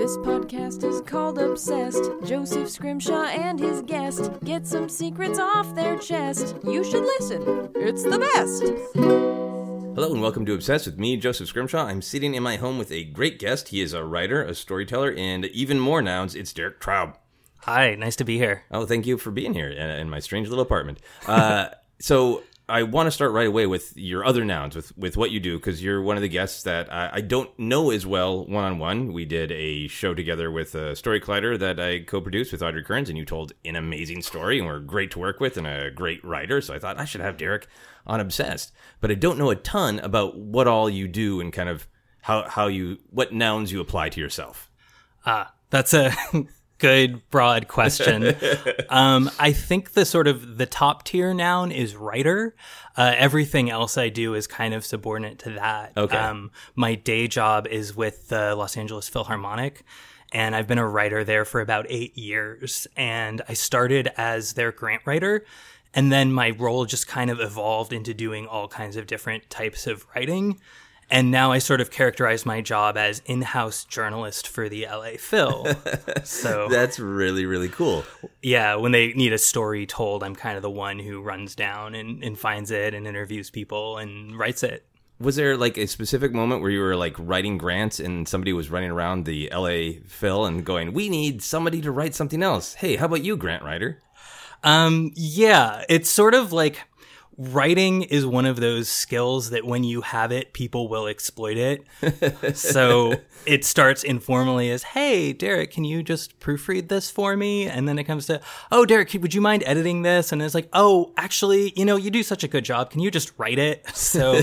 This podcast is called Obsessed. Joseph Scrimshaw and his guest get some secrets off their chest. You should listen, it's the best. Hello and welcome to Obsessed with me, Joseph Scrimshaw. I'm sitting in my home with a great guest. He is a writer, a storyteller, and even more nouns. It's Derek Traub. Hi, nice to be here. Oh, thank you for being here in, in my strange little apartment. Uh, so I want to start right away with your other nouns, with with what you do, because you're one of the guests that I, I don't know as well one on one. We did a show together with a story collider that I co-produced with Audrey Kearns, and you told an amazing story, and we're great to work with, and a great writer. So I thought I should have Derek on Obsessed, but I don't know a ton about what all you do and kind of how how you what nouns you apply to yourself. Ah, that's a good broad question. um, I think the sort of the top tier noun is writer. Uh, everything else I do is kind of subordinate to that. Okay. Um, my day job is with the Los Angeles Philharmonic. And I've been a writer there for about eight years. And I started as their grant writer. And then my role just kind of evolved into doing all kinds of different types of writing. And now I sort of characterize my job as in-house journalist for the LA Phil. so That's really really cool. yeah, when they need a story told, I'm kind of the one who runs down and, and finds it and interviews people and writes it. Was there like a specific moment where you were like writing grants and somebody was running around the LA Phil and going, "We need somebody to write something else." Hey, how about you, grant writer? Um, yeah, it's sort of like writing is one of those skills that when you have it, people will exploit it. so it starts informally as, Hey, Derek, can you just proofread this for me? And then it comes to, Oh, Derek, would you mind editing this? And it's like, Oh, actually, you know, you do such a good job. Can you just write it? So,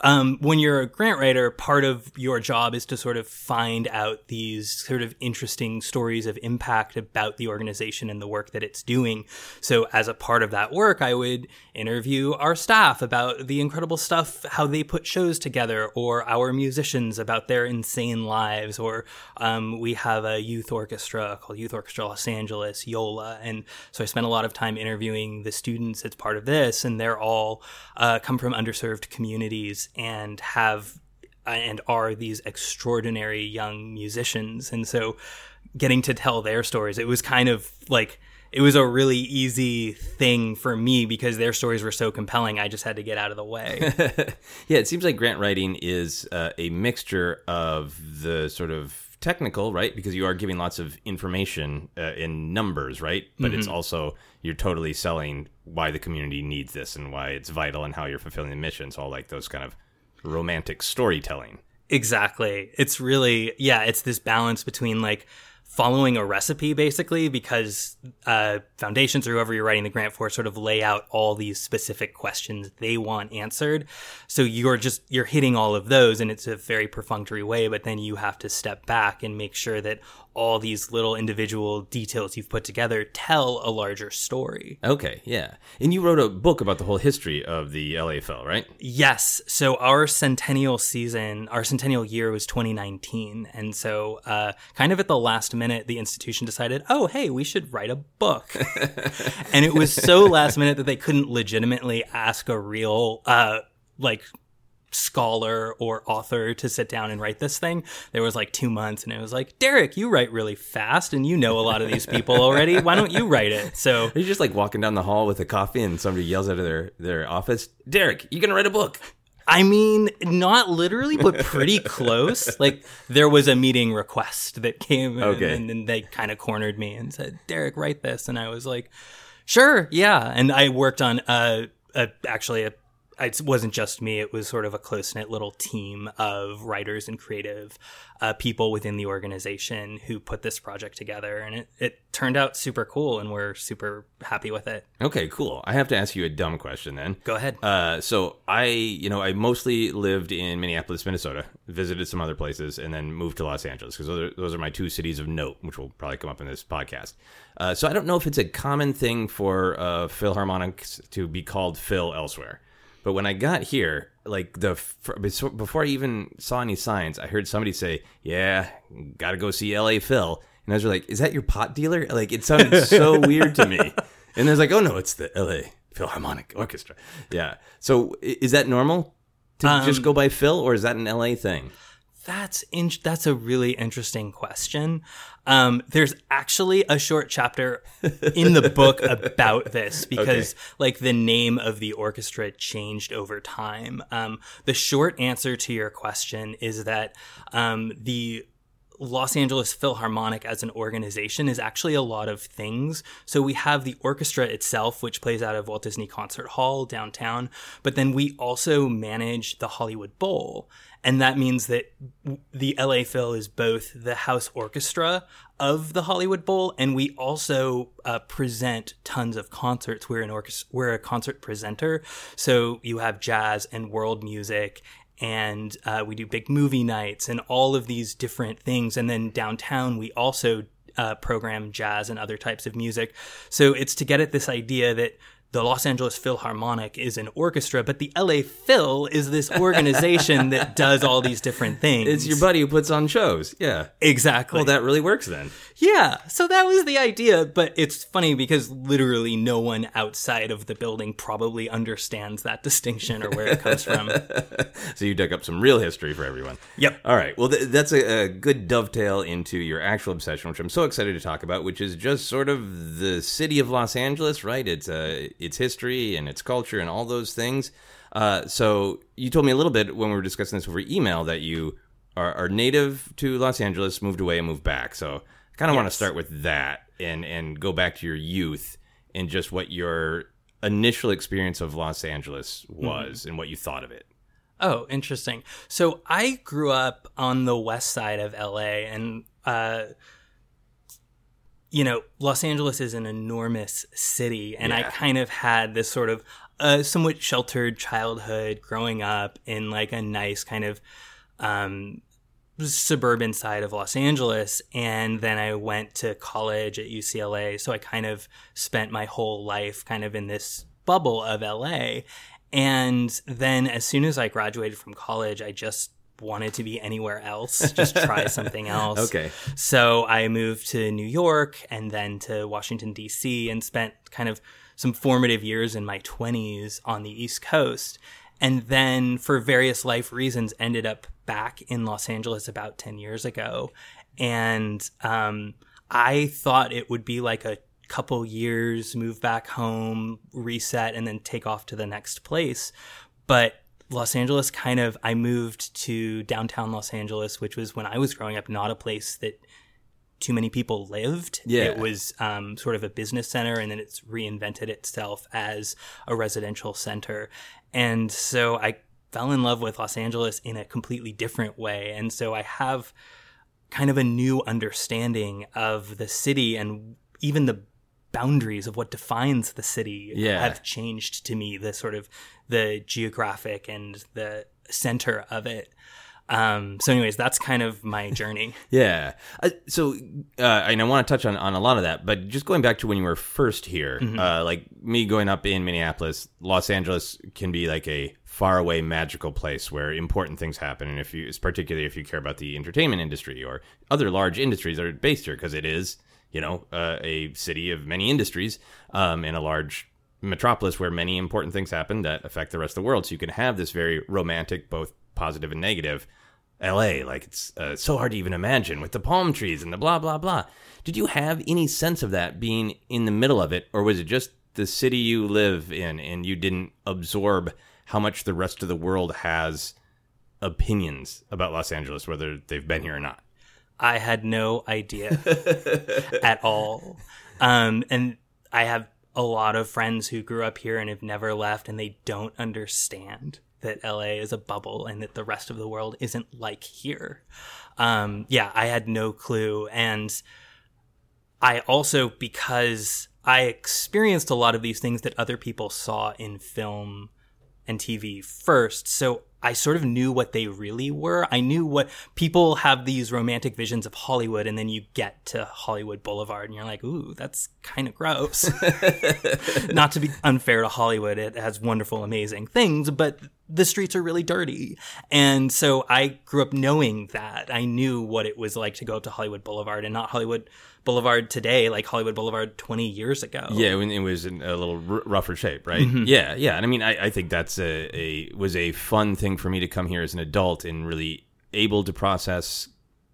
um, when you're a grant writer, part of your job is to sort of find out these sort of interesting stories of impact about the organization and the work that it's doing. So, as a part of that work, I would interview our staff about the incredible stuff, how they put shows together, or our musicians about their insane lives. Or um, we have a youth orchestra called Youth Orchestra Los Angeles, YOLA. And so I spent a lot of time interviewing the students as part of this, and they're all uh, come from underserved communities and have and are these extraordinary young musicians. And so getting to tell their stories, it was kind of like it was a really easy thing for me because their stories were so compelling. I just had to get out of the way. yeah, it seems like grant writing is uh, a mixture of the sort of technical, right? Because you are giving lots of information uh, in numbers, right? But it's also you're totally selling why the community needs this and why it's vital and how you're fulfilling the mission. So all like those kind of romantic storytelling. Exactly. It's really, yeah, it's this balance between like following a recipe basically because uh, foundations or whoever you're writing the grant for sort of lay out all these specific questions they want answered. So you're just, you're hitting all of those and it's a very perfunctory way, but then you have to step back and make sure that all these little individual details you've put together tell a larger story. Okay, yeah. And you wrote a book about the whole history of the LA Phil, right? Yes. So our centennial season, our centennial year was 2019. And so, uh, kind of at the last minute, the institution decided, oh, hey, we should write a book. and it was so last minute that they couldn't legitimately ask a real, uh, like, scholar or author to sit down and write this thing. There was like two months, and it was like, Derek, you write really fast, and you know a lot of these people already. Why don't you write it? So Are just like walking down the hall with a coffee and somebody yells out of their, their office, Derek, you gonna write a book? I mean, not literally, but pretty close. Like there was a meeting request that came, in, Okay. and then they kind of cornered me and said, "Derek, write this," and I was like, "Sure, yeah." And I worked on uh, a, actually a. It wasn't just me; it was sort of a close knit little team of writers and creative uh, people within the organization who put this project together, and it, it turned out super cool, and we're super happy with it. Okay, cool. I have to ask you a dumb question then. Go ahead. Uh, so I, you know, I mostly lived in Minneapolis, Minnesota, visited some other places, and then moved to Los Angeles because those are, those are my two cities of note, which will probably come up in this podcast. Uh, so I don't know if it's a common thing for uh, Philharmonics to be called Phil elsewhere. But when I got here, like the before I even saw any signs, I heard somebody say, "Yeah, got to go see L.A. Phil," and I was like, "Is that your pot dealer?" Like it sounded so weird to me. And there's like, "Oh no, it's the L.A. Philharmonic Orchestra." Yeah. So is that normal to um, just go by Phil, or is that an L.A. thing? That's in- that's a really interesting question. Um, there's actually a short chapter in the book about this because, like, the name of the orchestra changed over time. Um, the short answer to your question is that um, the Los Angeles Philharmonic as an organization is actually a lot of things. So we have the orchestra itself, which plays out of Walt Disney Concert Hall downtown, but then we also manage the Hollywood Bowl. And that means that the LA Phil is both the house orchestra of the Hollywood Bowl, and we also uh, present tons of concerts. We're an orchestra, we're a concert presenter, so you have jazz and world music and uh, we do big movie nights and all of these different things. And then downtown, we also uh, program jazz and other types of music. So it's to get at this idea that the Los Angeles Philharmonic is an orchestra, but the LA Phil is this organization that does all these different things. It's your buddy who puts on shows. Yeah. exactly. Well, that really works then. Yeah, so that was the idea, but it's funny because literally no one outside of the building probably understands that distinction or where it comes from. So you dug up some real history for everyone. Yep. All right. Well, th- that's a, a good dovetail into your actual obsession, which I'm so excited to talk about, which is just sort of the city of Los Angeles, right? It's uh, its history and its culture and all those things. Uh, so you told me a little bit when we were discussing this over email that you are, are native to Los Angeles, moved away, and moved back. So I kind of want to start with that and and go back to your youth and just what your initial experience of Los Angeles was and what you thought of it. Oh, interesting. So I grew up on the west side of LA, and uh, you know, Los Angeles is an enormous city, and I kind of had this sort of uh, somewhat sheltered childhood growing up in like a nice kind of um, suburban side of Los Angeles. And then I went to college at UCLA. So I kind of spent my whole life kind of in this bubble of LA. And then as soon as I graduated from college, I just wanted to be anywhere else, just try something else. Okay. So I moved to New York and then to Washington, D.C., and spent kind of some formative years in my 20s on the East Coast. And then, for various life reasons, ended up back in Los Angeles about 10 years ago. And um, I thought it would be like a couple years, move back home, reset, and then take off to the next place. But Los Angeles kind of, I moved to downtown Los Angeles, which was when I was growing up, not a place that too many people lived. Yeah. It was um, sort of a business center, and then it's reinvented itself as a residential center. And so I fell in love with Los Angeles in a completely different way. And so I have kind of a new understanding of the city and even the boundaries of what defines the city Yeah. have changed to me the sort of the geographic and the center of it um so anyways that's kind of my journey Yeah. Uh, so, uh, and I want to touch on, on a lot of that, but just going back to when you were first here, uh, like me growing up in Minneapolis, Los Angeles can be like a faraway magical place where important things happen. And if you, particularly if you care about the entertainment industry or other large industries that are based here, because it is, you know, uh, a city of many industries um, and a large metropolis where many important things happen that affect the rest of the world. So you can have this very romantic, both positive and negative LA. Like it's uh, so hard to even imagine with the palm trees and the blah blah blah. Did you have any sense of that being in the middle of it, or was it just the city you live in and you didn't absorb how much the rest of the world has opinions about Los Angeles, whether they've been here or not? I had no idea at all um and i have a lot of friends who grew up here and have never left and they don't understand that LA is a bubble and that the rest of the world isn't like here. Um, yeah, I had no clue. And I also, because I experienced a lot of these things that other people saw in film and TV first. So I sort of knew what they really were. I knew what people have these romantic visions of Hollywood, and then you get to Hollywood Boulevard, and you're like, ooh, that's kind of gross. Not to be unfair to Hollywood, it has wonderful, amazing things, but the streets are really dirty. And so I grew up knowing that. I knew what it was like to go up to Hollywood Boulevard and not Hollywood Boulevard today, like Hollywood Boulevard 20 years ago. Yeah, when it was in a little r- rougher shape, right? Mm-hmm. Yeah, yeah. And I mean, I, I think that's a, a was a fun thing for me to come here as an adult and really able to process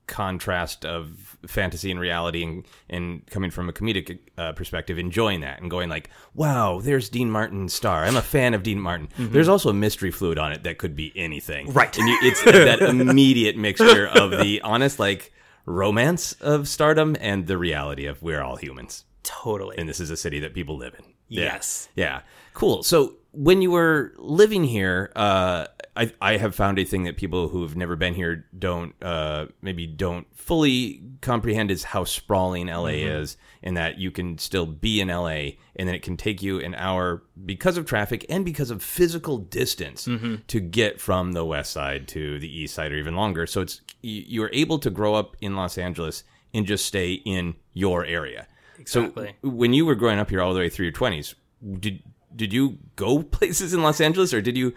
contrast of fantasy and reality and, and coming from a comedic uh, perspective enjoying that and going like wow there's dean martin's star i'm a fan of dean martin there's also a mystery fluid on it that could be anything Mm-hmm. Right. and you, it's that immediate mixture of the honest like romance of stardom and the reality of we're all humans Totally. and this is a city that people live in Yeah. Yes. Yeah. Cool. So when you were living here, uh, I, I have found a thing that people who have never been here don't uh, maybe don't fully comprehend is how sprawling LA is, and that you can still be in LA, and then it can take you an hour because of traffic and because of physical distance to get from the west side to the east side, or even longer. So it's you- you're able to grow up in Los Angeles and just stay in your area. Exactly. So when you were growing up here all the way through your twenties, did did you go places in Los Angeles, or did you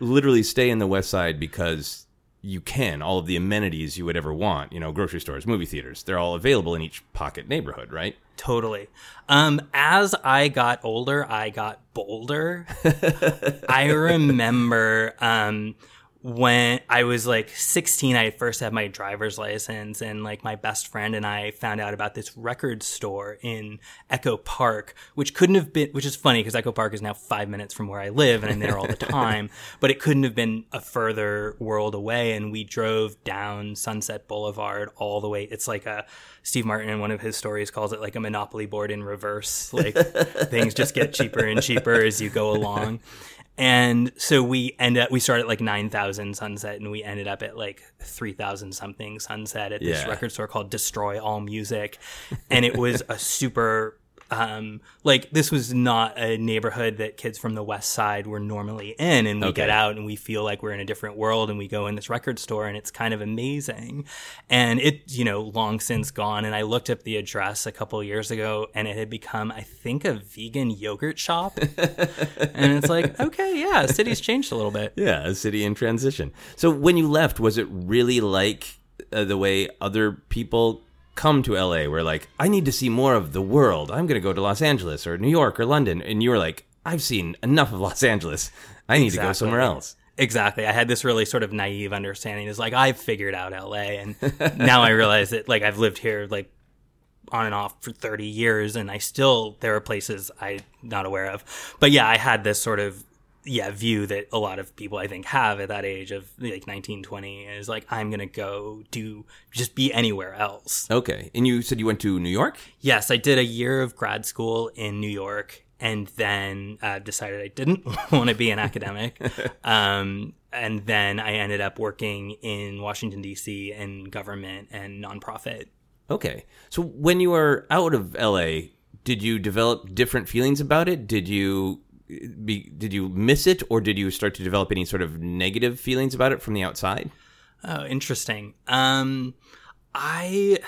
literally stay in the West Side because you can all of the amenities you would ever want? You know, grocery stores, movie theaters, they're all available in each pocket neighborhood, right? Totally. Um, as I got older, I got bolder. I remember um, when I was like 16, I first had my driver's license, and like my best friend and I found out about this record store in Echo Park, which couldn't have been, which is funny because Echo Park is now five minutes from where I live, and I'm there all the time, but it couldn't have been a further world away. And we drove down Sunset Boulevard all the way. It's like a, Steve Martin in one of his stories calls it like a monopoly board in reverse. Like things just get cheaper and cheaper as you go along. And so we end up, we started at like 9,000 Sunset and we ended up at like 3,000 something Sunset at this Yeah. record store called Destroy All Music. And it was a super, um, like this was not a neighborhood that kids from the West Side were normally in. And we Okay. get out and we feel like we're in a different world and we go in this record store and it's kind of amazing. And it, you know, long since gone. And I looked up the address a couple years ago and it had become, I think, a vegan yogurt shop. and it's like, okay, yeah, city's changed a little bit. Yeah, a city in transition. So when you left, was it really like uh, the way other people come to LA where like I need to see more of the world. I'm going to go to Los Angeles or New York or London and you were like I've seen enough of Los Angeles. I need to go somewhere else. Exactly. I had this really sort of naive understanding. It's like I've figured out LA and now I realize that like I've lived here like on and off for 30 years and I still there are places I'm not aware of. But yeah, I had this sort of yeah, view that a lot of people I think have at that age of like 19, 20 is like I'm going to go do just be anywhere else. Okay. And you said you went to New York? Yes, I did a year of grad school in New York and then uh, decided I didn't want to be an academic. um, and then I ended up working in Washington, D.C. in government and nonprofit. Okay. So when you were out of LA, did you develop different feelings about it? Did you be did you miss it or did you start to develop any sort of negative feelings about it from the outside? Oh, interesting. Um, I.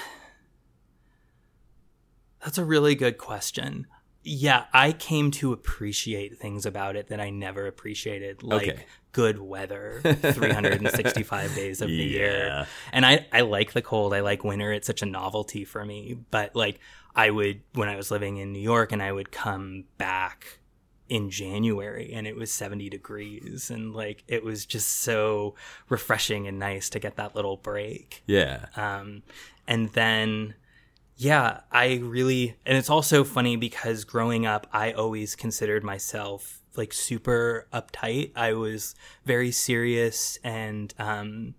That's a really good question. Yeah, I came to appreciate things about it that I never appreciated, like Okay. good weather 365 days of the Yeah. year. And I, I like the cold. I like winter. It's such a novelty for me. But like, I would, when I was living in New York and I would come back in January and it was 70 degrees and like it was just so refreshing and nice to get that little break. Yeah. Um, and then, yeah, I really, and it's also funny because growing up, I always considered myself like super uptight. I was very serious and, um,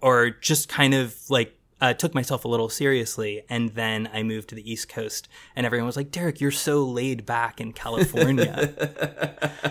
or just kind of like, uh, took myself a little seriously. And then I moved to the East Coast and everyone was like, Derek, you're so laid back in California.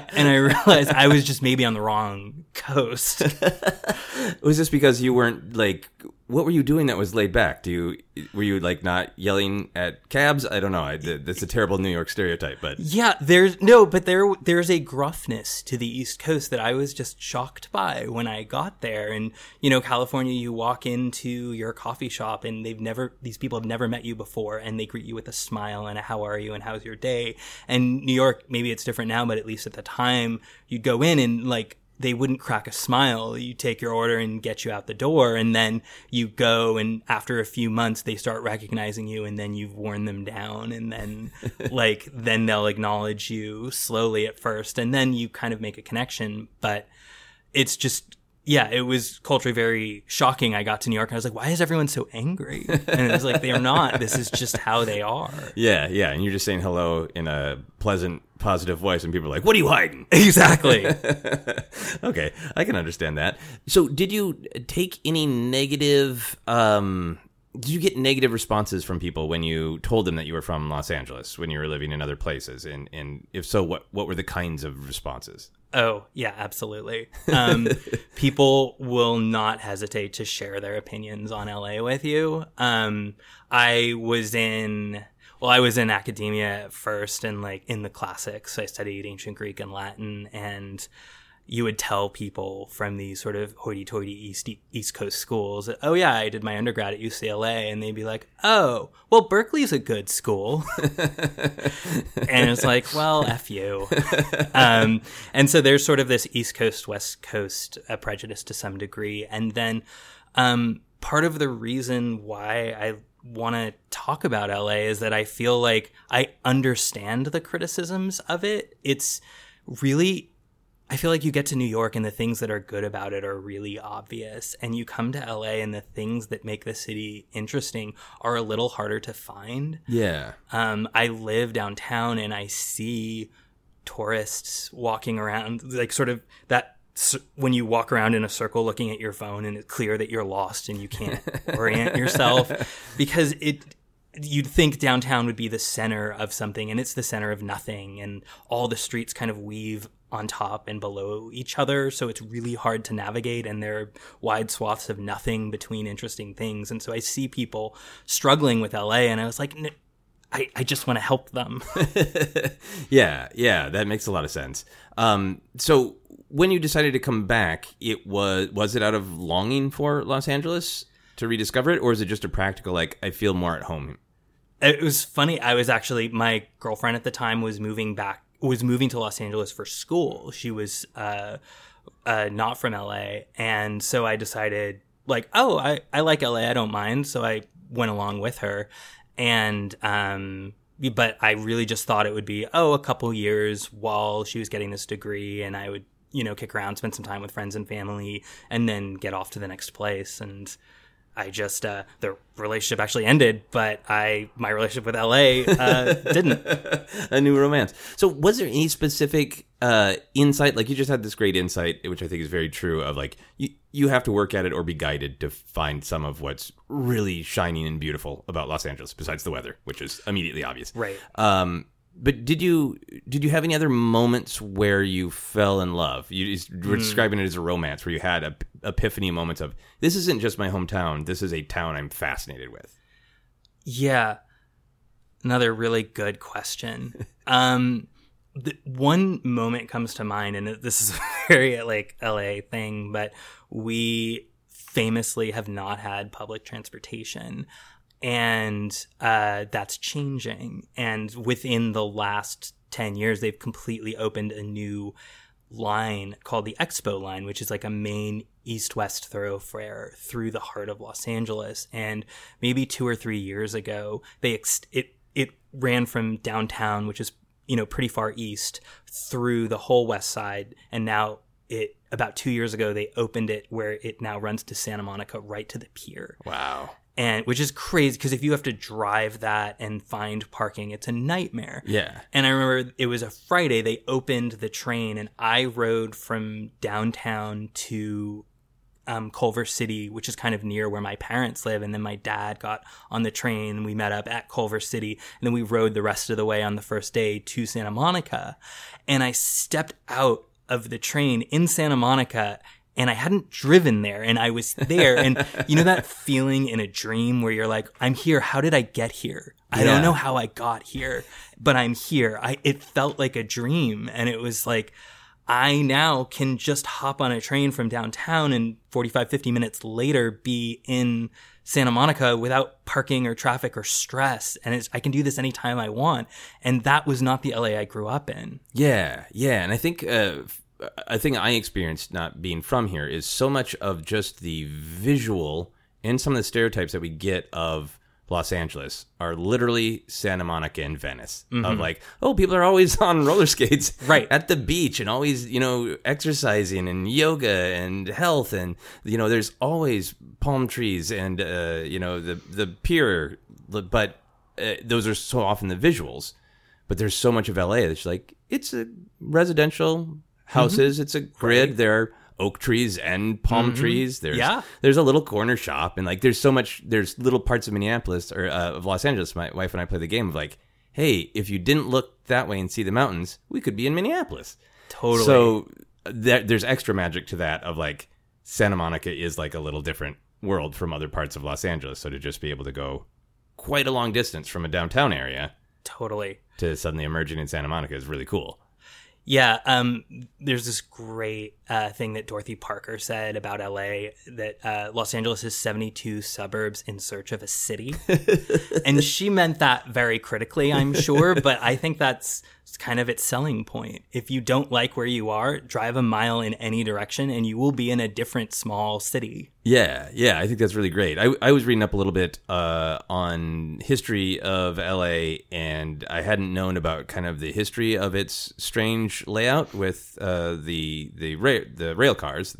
and I realized I was just maybe on the wrong coast. Was this because you weren't like what were you doing that was laid back? Do you were you like not yelling at cabs? I don't know. I, that's a terrible New York stereotype, but Yeah, there's no, but there there's a gruffness to the East Coast that I was just shocked by when I got there. And you know, California, you walk into your coffee shop and they've never these people have never met you before, and they greet you with a smile and a "How are you?" and "How's your day?" And New York, maybe it's different now, but at least at the time, you'd go in and like they wouldn't crack a smile. You take your order and get you out the door, and then you go, and after a few months, they start recognizing you, and then you've worn them down, and then like then they'll acknowledge you slowly at first, and then you kind of make a connection. But it's just yeah, it was culturally very shocking. I got to New York and I was like, why is everyone so angry? And it was like, they're not. This is just how they are. Yeah, yeah, and you're just saying hello in a pleasant, positive voice, and people are like, "What are you hiding?" Exactly. okay, I can understand that. So, did you take any negative? Um, did you get negative responses from people when you told them that you were from Los Angeles when you were living in other places? And and if so, what what were the kinds of responses? Oh, yeah, absolutely. Um, people will not hesitate to share their opinions on LA with you. Um, I was in, well, I was in academia at first and like in the classics. I studied ancient Greek and Latin and you would tell people from these sort of hoity-toity East East Coast schools, that, "Oh yeah, I did my undergrad at UCLA," and they'd be like, "Oh, well, Berkeley's a good school," and it's like, "Well, f you." Um, and so there's sort of this East Coast West Coast uh, prejudice to some degree, and then um, part of the reason why I want to talk about LA is that I feel like I understand the criticisms of it. It's really I feel like you get to New York and the things that are good about it are really obvious. And you come to LA and the things that make the city interesting are a little harder to find. Yeah. Um, I live downtown and I see tourists walking around, like sort of that when you walk around in a circle looking at your phone and it's clear that you're lost and you can't orient yourself because it you'd think downtown would be the center of something and it's the center of nothing and all the streets kind of weave on top and below each other so it's really hard to navigate and there are wide swaths of nothing between interesting things. And so i see people struggling with la and i was like I, I just want to help them. Yeah yeah that makes a lot of sense. Um, so when you decided to come back it was was it out of longing for los angeles to rediscover it or is it just a practical like i feel more at home? It was funny i was actually my girlfriend at the time was moving back was moving to Los Angeles for school. She was uh, uh, not from LA, and so I decided like, oh, I I like LA, I don't mind. So I went along with her, and um, but I really just thought it would be oh a couple years while she was getting this degree, and I would you know kick around, spend some time with friends and family, and then get off to the next place and. I just uh, the relationship actually ended, but I my relationship with LA uh, didn't. a new romance. So, was there any specific uh, insight? Like you just had this great insight, which I think is very true. Of like you you have to work at it or be guided to find some of what's really shining and beautiful about Los Angeles, besides the weather, which is immediately obvious. Right. Um, but did you did you have any other moments where you fell in love? You were describing it as a romance, where you had a, epiphany moments of this isn't just my hometown. This is a town I'm fascinated with. Yeah, another really good question. um, the one moment comes to mind, and this is a very like LA thing, but we famously have not had public transportation and uh, that's changing. And within the last 10 years, they've completely opened a new line called the Expo line, which is like a main east west thoroughfare through the heart of Los Angeles. And maybe two or three years ago, they ex- it it ran from downtown, which is you know pretty far east, through the whole west side, and now it about two years ago they opened it where it now runs to Santa Monica right to the pier. Wow and which is crazy because if you have to drive that and find parking, it's a nightmare. Yeah. And I remember it was a Friday. They opened the train, and I rode from downtown to um, Culver City, which is kind of near where my parents live. And then my dad got on the train, and we met up at Culver City, and then we rode the rest of the way on the first day to Santa Monica. And I stepped out of the train in Santa Monica and I hadn't driven there and I was there. And you know that feeling in a dream where you're like, I'm here. How did I get here? I yeah. don't know how I got here, but I'm here. I, it felt like a dream. And it was like, I now can just hop on a train from downtown and 45, 50 minutes later be in Santa Monica without parking or traffic or stress. And I can do this anytime I want. And that was not the LA I grew up in. Yeah. Yeah. And I think, uh, a thing I experienced not being from here is so much of just the visual and some of the stereotypes that we get of Los Angeles are literally Santa Monica and Venice. Of Mm-hmm. like, oh, people are always on roller skates Right. at the beach and always, you know, exercising and yoga and health and you know, there's always palm trees and uh, you know, the the pier but uh, those are so often the visuals. But there's so much of LA that's like it's a residential houses, it's a grid. There are oak trees and palm trees. There's Yeah. there's a little corner shop and like there's so much there's little parts of Minneapolis or uh, of Los Angeles. My wife and I play the game of like, hey, if you didn't look that way and see the mountains, we could be in Minneapolis. Totally. So there, there's extra magic to that of like Santa Monica is like a little different world from other parts of Los Angeles. So to just be able to go quite a long distance from a downtown area totally. to suddenly emerging in Santa Monica is really cool. Yeah, um, there's this great uh, thing that Dorothy Parker said about LA that uh, Los Angeles is 72 suburbs in search of a city. and she meant that very critically, I'm sure, but I think that's kind of its selling point. If you don't like where you are, drive a mile in any direction and you will be in a different small city. Yeah, yeah, I think that's really great. I, I was reading up a little bit uh, on history of LA, and I hadn't known about kind of the history of its strange layout with uh, the the ra- the rail cars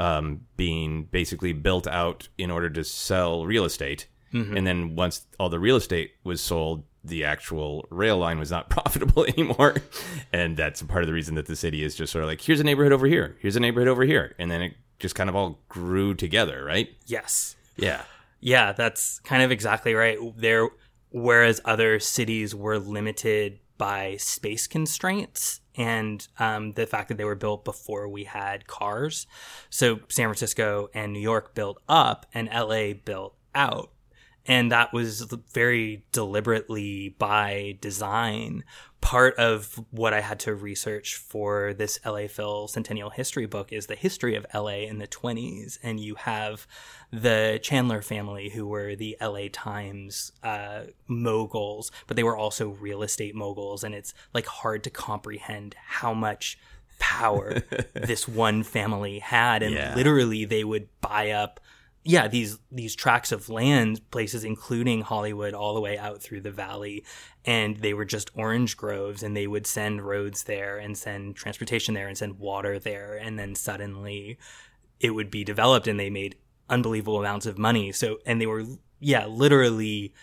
um, being basically built out in order to sell real estate, and then once all the real estate was sold. The actual rail line was not profitable anymore, and that's part of the reason that the city is just sort of like, here's a neighborhood over here, here's a neighborhood over here, and then it just kind of all grew together, right? Yes. Yeah. Yeah, that's kind of exactly right. There, whereas other cities were limited by space constraints and um, the fact that they were built before we had cars. So San Francisco and New York built up, and LA built out. And that was very deliberately by design. Part of what I had to research for this LA Phil Centennial History book is the history of LA in the 20s. And you have the Chandler family, who were the LA Times uh, moguls, but they were also real estate moguls. And it's like hard to comprehend how much power this one family had. And Yeah. literally, they would buy up yeah these these tracts of land places including hollywood all the way out through the valley and they were just orange groves and they would send roads there and send transportation there and send water there and then suddenly it would be developed and they made unbelievable amounts of money. So and they were yeah literally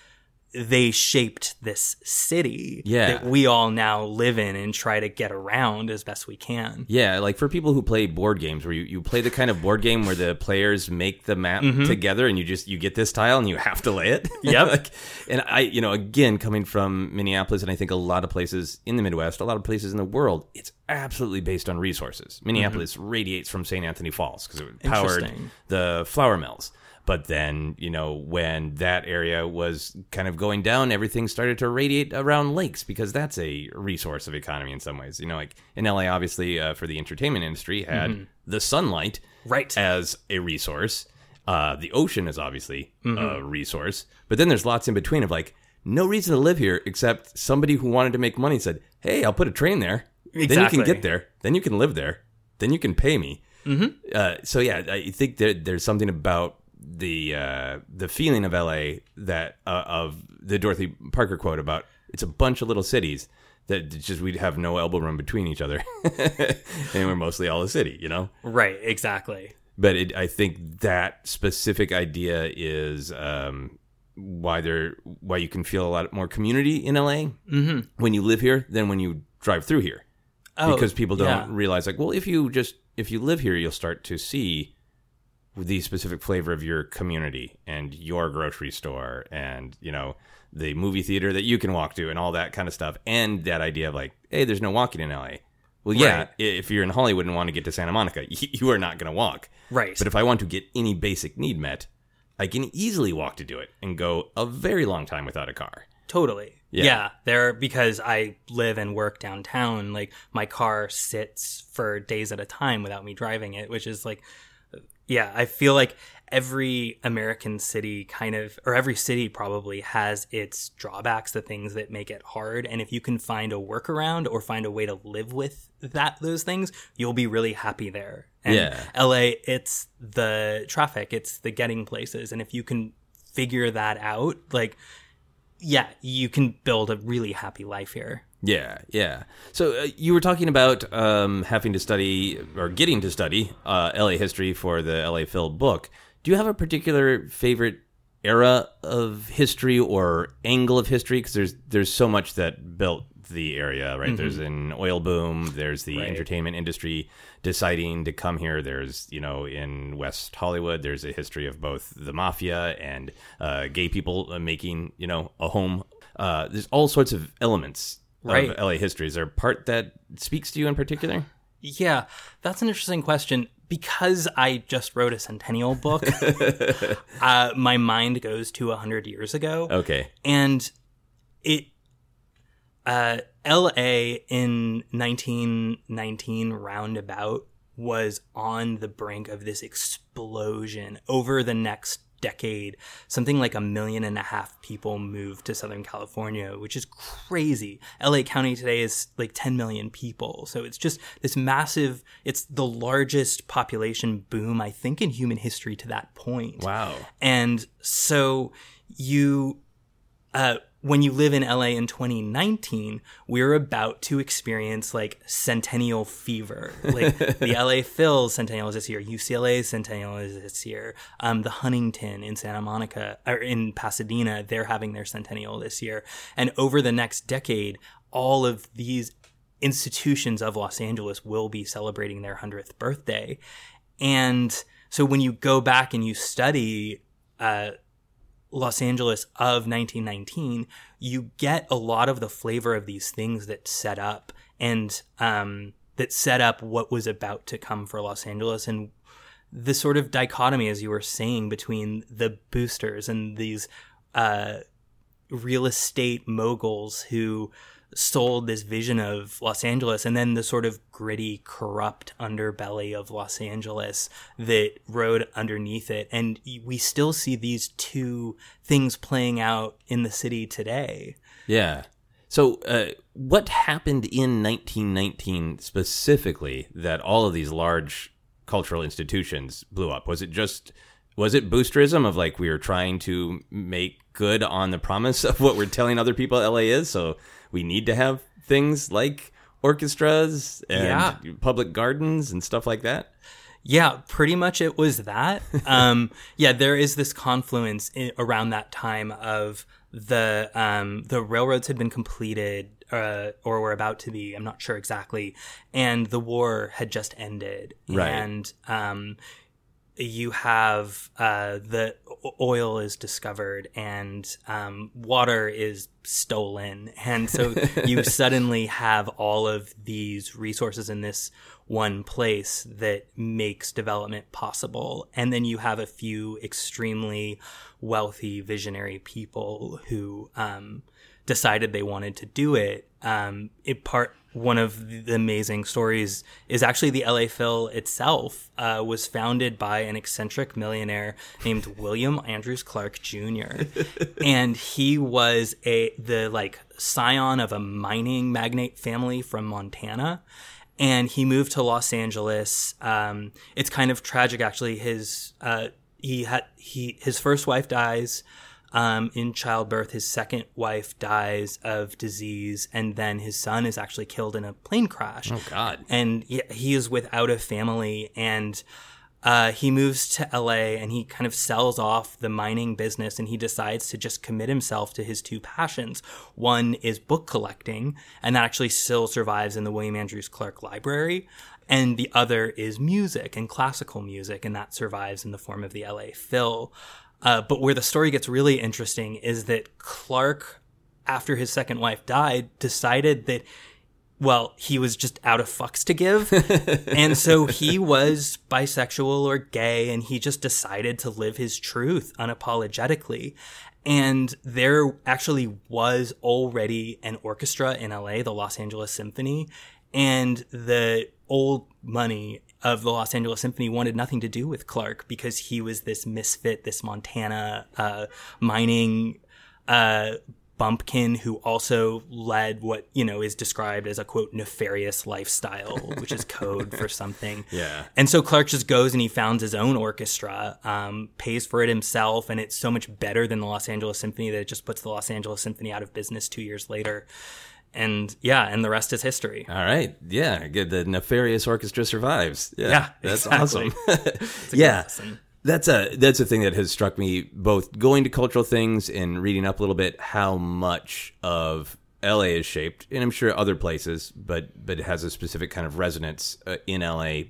they shaped this city Yeah. that we all now live in and try to get around as best we can Yeah, like for people who play board games where you, you play the kind of board game where the players make the map Mm-hmm. together and you just you get this tile and you have to lay it. Yep. like, and I you know, again coming from Minneapolis and I think a lot of places in the Midwest, a lot of places in the world, it's absolutely based on resources. Minneapolis radiates from St. Anthony Falls because it powered the flour mills. But then, you know, when that area was kind of going down, everything started to radiate around lakes because that's a resource of economy in some ways. You know, like in LA, obviously, uh, for the entertainment industry, had the sunlight Right. as a resource. Uh, the ocean is obviously a resource. But then there's lots in between of like, no reason to live here except somebody who wanted to make money said, hey, I'll put a train there. Then you can get there. Then you can live there. Then you can pay me. Uh, so yeah, I think that there's something about the uh, the feeling of LA that uh, of the Dorothy Parker quote about it's a bunch of little cities that just we'd have no elbow room between each other, and we're mostly all a city, you know. right exactly But it, I think that specific idea is um, why there why you can feel a lot more community in LA when you live here than when you drive through here Oh, because people don't yeah. realize like well if you just if you live here you'll start to see the specific flavor of your community and your grocery store and you know the movie theater that you can walk to and all that kind of stuff and that idea of like hey there's no walking in LA well yeah Right. if you're in Hollywood and want to get to Santa Monica you are not going to walk Right. but if I want to get any basic need met I can easily walk to do it and go a very long time without a car Totally. Yeah. Yeah. There, because I live and work downtown, like my car sits for days at a time without me driving it, which is like, yeah, I feel like every American city kind of, or every city probably has its drawbacks, the things that make it hard. And if you can find a workaround or find a way to live with that, those things, you'll be really happy there. And Yeah. LA, it's the traffic, it's the getting places. And if you can figure that out, like, yeah, you can build a really happy life here. Yeah, yeah. So uh, you were talking about um, having to study or getting to study uh, LA history for the LA Phil book. Do you have a particular favorite era of history or angle of history? Because there's there's so much that built the area, right? There's an oil boom. There's the Right. entertainment industry deciding to come here. There's you know in West Hollywood, there's a history of both the mafia and uh, gay people uh, making you know a home. Uh, there's all sorts of elements Right. of LA history. Is there a part that speaks to you in particular? Yeah, that's an interesting question. Because I just wrote a centennial book, uh, my mind goes to 100 years ago. Okay. and it uh LA in 1919 roundabout was on the brink of this explosion over the next decade something like a million and a half people moved to southern california which is crazy. La county today is like 10 million people. So it's just this massive it's the largest population boom i think in human history to that point. Wow. and so you, uh, when you live in LA in 2019, we're about to experience like centennial fever. Like the LA Phil centennial is this year, UCLA centennial is this year. Um, the Huntington in Santa Monica or in Pasadena, they're having their centennial this year. And over the next decade, all of these institutions of Los Angeles will be celebrating their 100th birthday. And so when you go back and you study uh, Los Angeles of 1919, you get a lot of the flavor of these things that set up and um, that set up what was about to come for Los Angeles and the sort of dichotomy, as you were saying, between the boosters and these uh, real estate moguls who sold this vision of Los Angeles and then the sort of gritty, corrupt underbelly of Los Angeles that rode underneath it. And we still see these two things playing out in the city today. Yeah. So, uh, what happened in 1919 specifically that all of these large cultural institutions blew up? Was it just was it boosterism of like we were trying to make good on the promise of what we're telling other people LA is? So we need to have things like orchestras and Yeah. public gardens and stuff like that. Yeah, pretty much it was that. um, yeah, there is this confluence i around that time of the um, the railroads had been completed uh, or were about to be. I'm not sure exactly, and the war had just ended, Right. and um, you have uh, the oil is discovered and um, water is stolen. And so you suddenly have all of these resources in this one place that makes development possible. And then you have a few extremely wealthy visionary people who um, decided they wanted to do it. Um, it part one of the amazing stories is actually the LA Phil itself uh, was founded by an eccentric millionaire named William Andrews Clark Jr. and he was a the like scion of a mining magnate family from Montana and he moved to Los Angeles. Um, it's kind of tragic, actually. His uh, he had he his first wife dies um, in childbirth. His second wife dies of disease, and then his son is actually killed in a plane crash. Oh God. And he, he is without a family, and uh, he moves to LA and he kind of sells off the mining business and he decides to just commit himself to his two passions. One is book collecting, and that actually still survives in the William Andrews Clark Library. And the other is music and classical music, and that survives in the form of the LA Phil. Uh, but where the story gets really interesting is that Clark, after his second wife died, decided that well, he was just out of fucks to give. and so he was bisexual or gay, and he just decided to live his truth unapologetically. And there actually was already an orchestra in LA, the Los Angeles Symphony, and the old money of the Los Angeles Symphony wanted nothing to do with Clark because he was this misfit, this Montana uh, mining uh, bumpkin who also led what you know is described as a quote nefarious lifestyle which is code for something Yeah. and so clark just goes and he founds his own orchestra um, pays for it himself and it's so much better than the los angeles symphony that it just puts the los angeles symphony out of business two years later and yeah and the rest is history All right. Yeah. Good. The nefarious orchestra survives. Yeah. Yeah, that's exactly. awesome. yeah. lesson. That's a that's a thing that has struck me both going to cultural things and reading up a little bit how much of LA is shaped and I'm sure other places but but it has a specific kind of resonance uh, in LA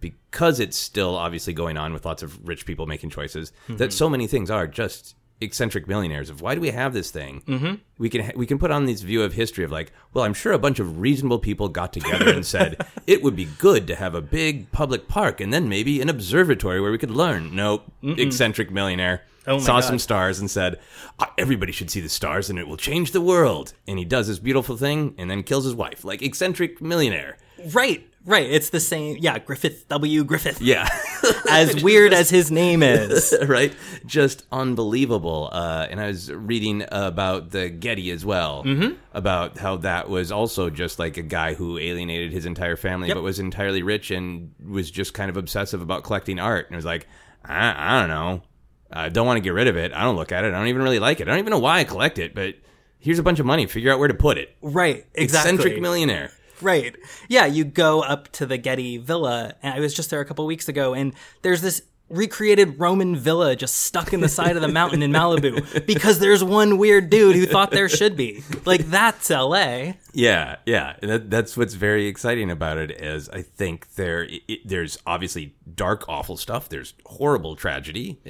because it's still obviously going on with lots of rich people making choices that so many things are just eccentric millionaires of why do we have this thing? Mm-hmm. we can we can put on this view of history of like well i'm sure a bunch of reasonable people got together and said it would be good to have a big public park and then maybe an observatory where we could learn. Nope. Eccentric millionaire Oh saw God. some stars and said "Ah, everybody should see the stars and it will change the world. And he does this beautiful thing and then kills his wife. Like eccentric millionaire right right it's the same yeah griffith w griffith yeah as weird as his name is right? Just unbelievable. Uh, and I was reading about the Getty as well, mm-hmm. about how that was also just like a guy who alienated his entire family, Yep. but was entirely rich and was just kind of obsessive about collecting art. And was like, I, I don't know. I don't want to get rid of it. I don't look at it. I don't even really like it. I don't even know why I collect it, but here's a bunch of money. Figure out where to put it. right exactly Eccentric millionaire. Right. Yeah, you go up to the Getty Villa, and I was just there a couple weeks ago, and there's this recreated Roman villa just stuck in the side of the mountain in Malibu because there's one weird dude who thought there should be. Like that's LA. Yeah, yeah, that, that's what's very exciting about it. Is I think there it, there's obviously dark, awful stuff. There's horrible tragedy,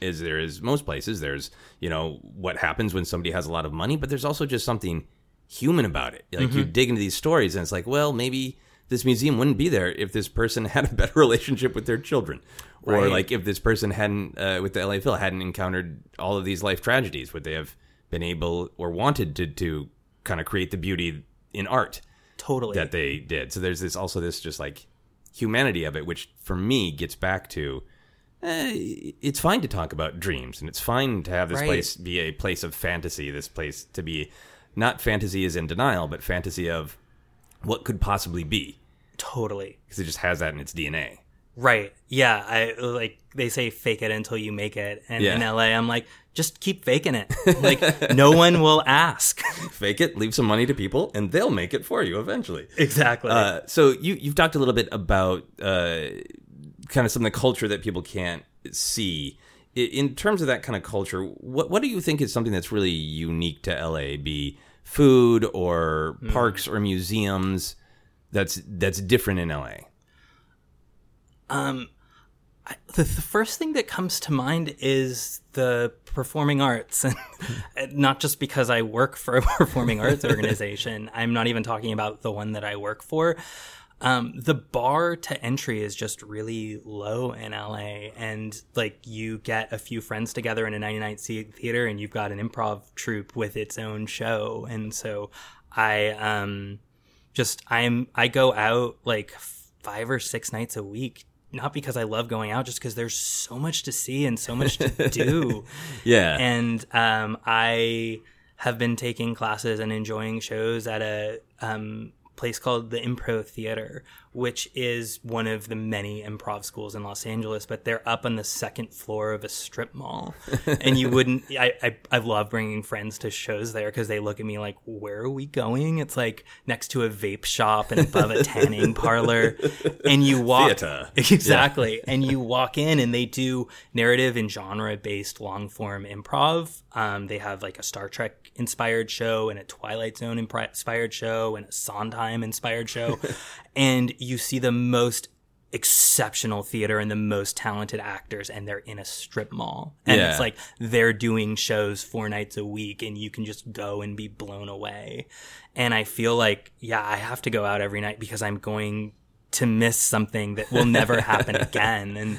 as there is most places. There's you know what happens when somebody has a lot of money, but there's also just something human about it. Like you dig into these stories, and it's like, well, maybe this museum wouldn't be there if this person had a better relationship with their children, or Right. like if this person hadn't uh, with the LA Phil hadn't encountered all of these life tragedies. Would they have been able or wanted to to kind of create the beauty in art Totally. that they did? So there's this also this just like humanity of it, which for me gets back to. Eh, it's fine to talk about dreams, and it's fine to have this Right. place be a place of fantasy. This place to be not fantasy is in denial, but fantasy of what could possibly be, totally. because it just has that in its DNA. Right. Yeah. I like they say fake it until you make it. And in LA, I'm like, just keep faking it. Like no one will ask. Fake it, leave some money to people, and they'll make it for you eventually. exactly. Uh, so you you've talked a little bit about uh, kind of some of the culture that people can't see. In terms of that kind of culture, what what do you think is something that's really unique to LA? Be food or parks or museums that's that's different in LA. Um, I, the, the first thing that comes to mind is the performing arts, and not just because I work for a performing arts organization. I'm not even talking about the one that I work for. Um, the bar to entry is just really low in LA, and like you get a few friends together in a 99 seat theater, and you've got an improv troupe with its own show, and so I um just I'm I go out like five or six nights a week. Not because I love going out, just because there's so much to see and so much to do. Yeah, and um, I have been taking classes and enjoying shows at a um, place called the Impro Theater, which is one of the many improv schools in Los Angeles. But they're up on the second floor of a strip mall, and you wouldn't. I I, I love bringing friends to shows there because they look at me like, "Where are we going?" It's like next to a vape shop and above a tanning parlor, and you walk Theater. exactly, and you walk in and they do narrative and genre based long form improv. Um, they have like a Star Trek inspired show and a Twilight Zone inspired show and a Sondheim inspired show, and you see the most exceptional theater and the most talented actors and they're in a strip mall and Yeah. it's like they're doing shows four nights a week and you can just go and be blown away and i feel like yeah i have to go out every night because i'm going to miss something that will never happen again and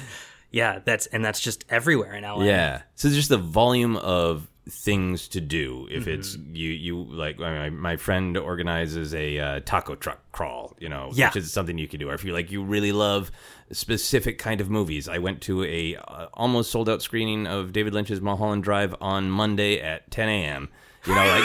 yeah that's and that's just everywhere in la yeah. So just the volume of things to do if it's you you like my, my friend organizes a uh, taco truck crawl you know Yeah. which is something you can do. Or if you like you really love specific kind of movies i went to a uh, almost sold out screening of david lynch's mulholland drive on monday at 10 a.m you know like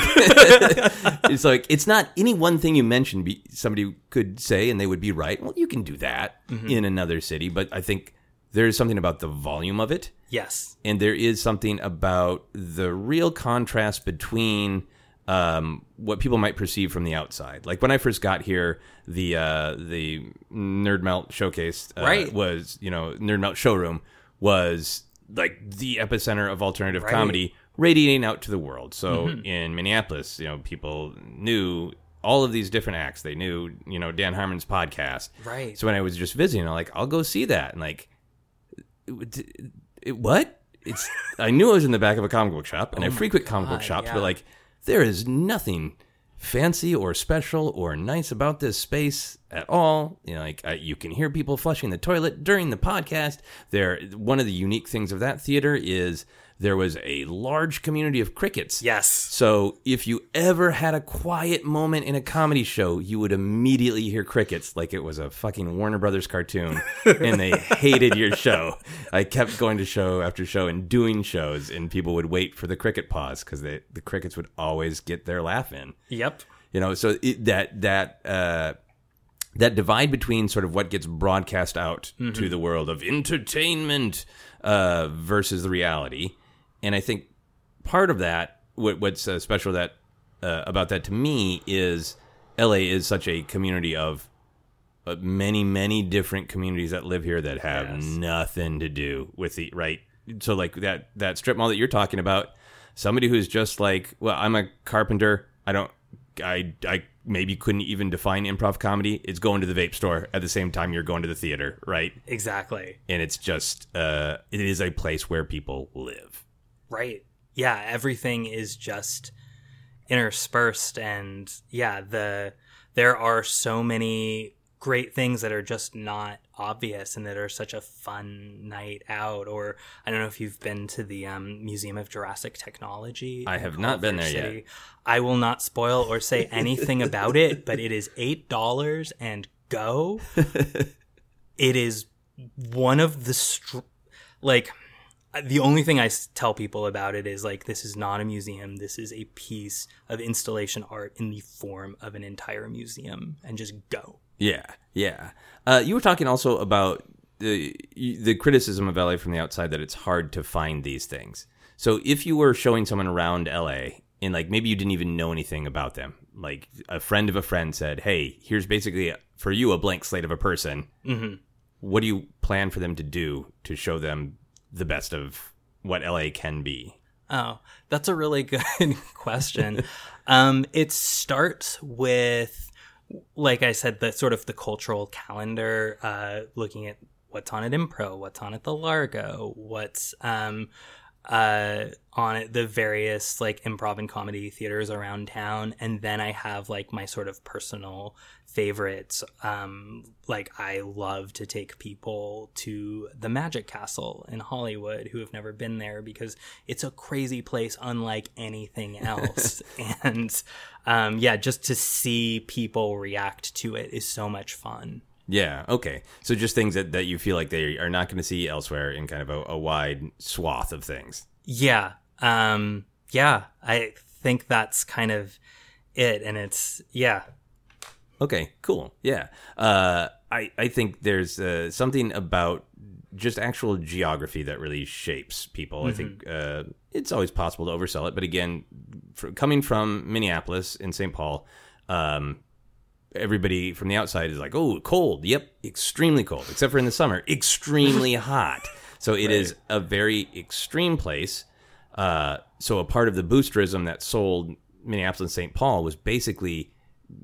it's like it's not any one thing you mentioned be, somebody could say and they would be right. Well you can do that in another city but i think there's something about the volume of it Yes. and there is something about the real contrast between um, what people might perceive from the outside. Like when I first got here, the uh, the Nerd Melt showcase uh, Right. was you know Nerd Melt showroom was like the epicenter of alternative Right. Mm-hmm. comedy, radiating out to the world. So in Minneapolis, you know, people knew all of these different acts. They knew you know Dan Harmon's podcast. Right. So when I was just visiting, I'm like, I'll go see that, and like it, it- what? It's I knew I was in the back of a comic book shop, and I frequent comic book shops, yeah. but like there is nothing fancy or special or nice about this space at all. You know, like uh, you can hear people flushing the toilet during the podcast. There, one of the unique things of that theater is there was a large community of crickets. Yes. So if you ever had a quiet moment in a comedy show, you would immediately hear crickets like it was a fucking Warner Brothers cartoon and they hated your show. I kept going to show after show and doing shows and people would wait for the cricket pause cuz the crickets would always get their laugh in. Yep. You know, so it, that that uh that divide between sort of what gets broadcast out to the world of entertainment uh, versus the reality, and I think part of that, what, what's uh, special that uh, about that to me is L.A. is such a community of uh, many, many different communities that live here that have Yes. nothing to do with the right. So, like that that strip mall that you're talking about, somebody who's just like, well, I'm a carpenter. I don't. I I maybe couldn't even define improv comedy. It's going to the vape store at the same time you're going to the theater, right? Exactly. And it's just uh, it is a place where people live. Right. Yeah, everything is just interspersed and yeah, the there are so many great things that are just not obvious and that are such a fun night out or I don't know if you've been to the um, Museum of Jurassic Technology. I have not been there yet. I will not spoil or say anything about it, but it is $8 and go. it is one of the str- like the only thing I tell people about it is like this is not a museum. This is a piece of installation art in the form of an entire museum, and just go. Yeah, yeah. Uh, you were talking also about the the criticism of LA from the outside that it's hard to find these things. So if you were showing someone around LA and like maybe you didn't even know anything about them, like a friend of a friend said, "Hey, here's basically for you a blank slate of a person. Mm-hmm. What do you plan for them to do to show them the best of what LA can be?" Oh, that's a really good question. um, it starts with, like I said, the sort of the cultural calendar, uh, looking at what's on at Impro, what's on at the Largo, what's um, uh, on the various like improv and comedy theaters around town, and then I have like my sort of personal favorites. Um, like I love to take people to the Magic Castle in Hollywood who have never been there because it's a crazy place unlike anything else. and um, yeah, just to see people react to it is so much fun. Yeah. Okay. So just things that, that you feel like they are not going to see elsewhere in kind of a, a wide swath of things. Yeah. Um, yeah. I think that's kind of it. And it's, yeah. Okay, cool. Yeah. Uh, I, I think there's uh, something about just actual geography that really shapes people. I think uh, it's always possible to oversell it. But again, for, coming from Minneapolis and St. Paul, um, everybody from the outside is like, oh, cold. Yep, extremely cold, except for in the summer, extremely hot. So it is a very extreme place. Uh, so a part of the boosterism that sold Minneapolis and St. Paul was basically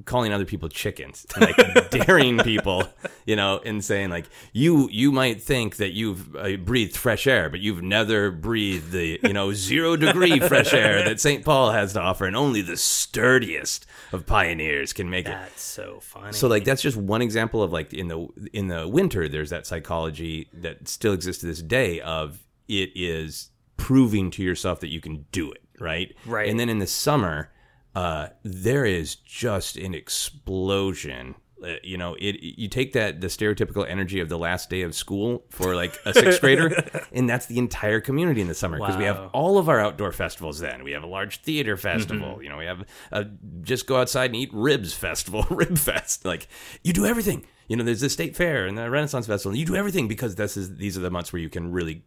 calling other people chickens, and, like daring people, you know, and saying like you you might think that you've uh, breathed fresh air, but you've never breathed the you know zero degree fresh air that St. Paul has to offer, and only the sturdiest of pioneers can make it. That's so funny. So like that's just one example of like in the in the winter there's that psychology that still exists to this day of it is proving to yourself that you can do it, right? Right. And then in the summer, uh, there is just an explosion. Uh, you know, it you take that the stereotypical energy of the last day of school for like a sixth grader, and that's the entire community in the summer because we have all of our outdoor festivals. Then we have a large theater festival. You know, we have a just go outside and eat ribs festival, rib fest. Like you do everything. You know, there's the state fair and the Renaissance festival. and You do everything because this is these are the months where you can really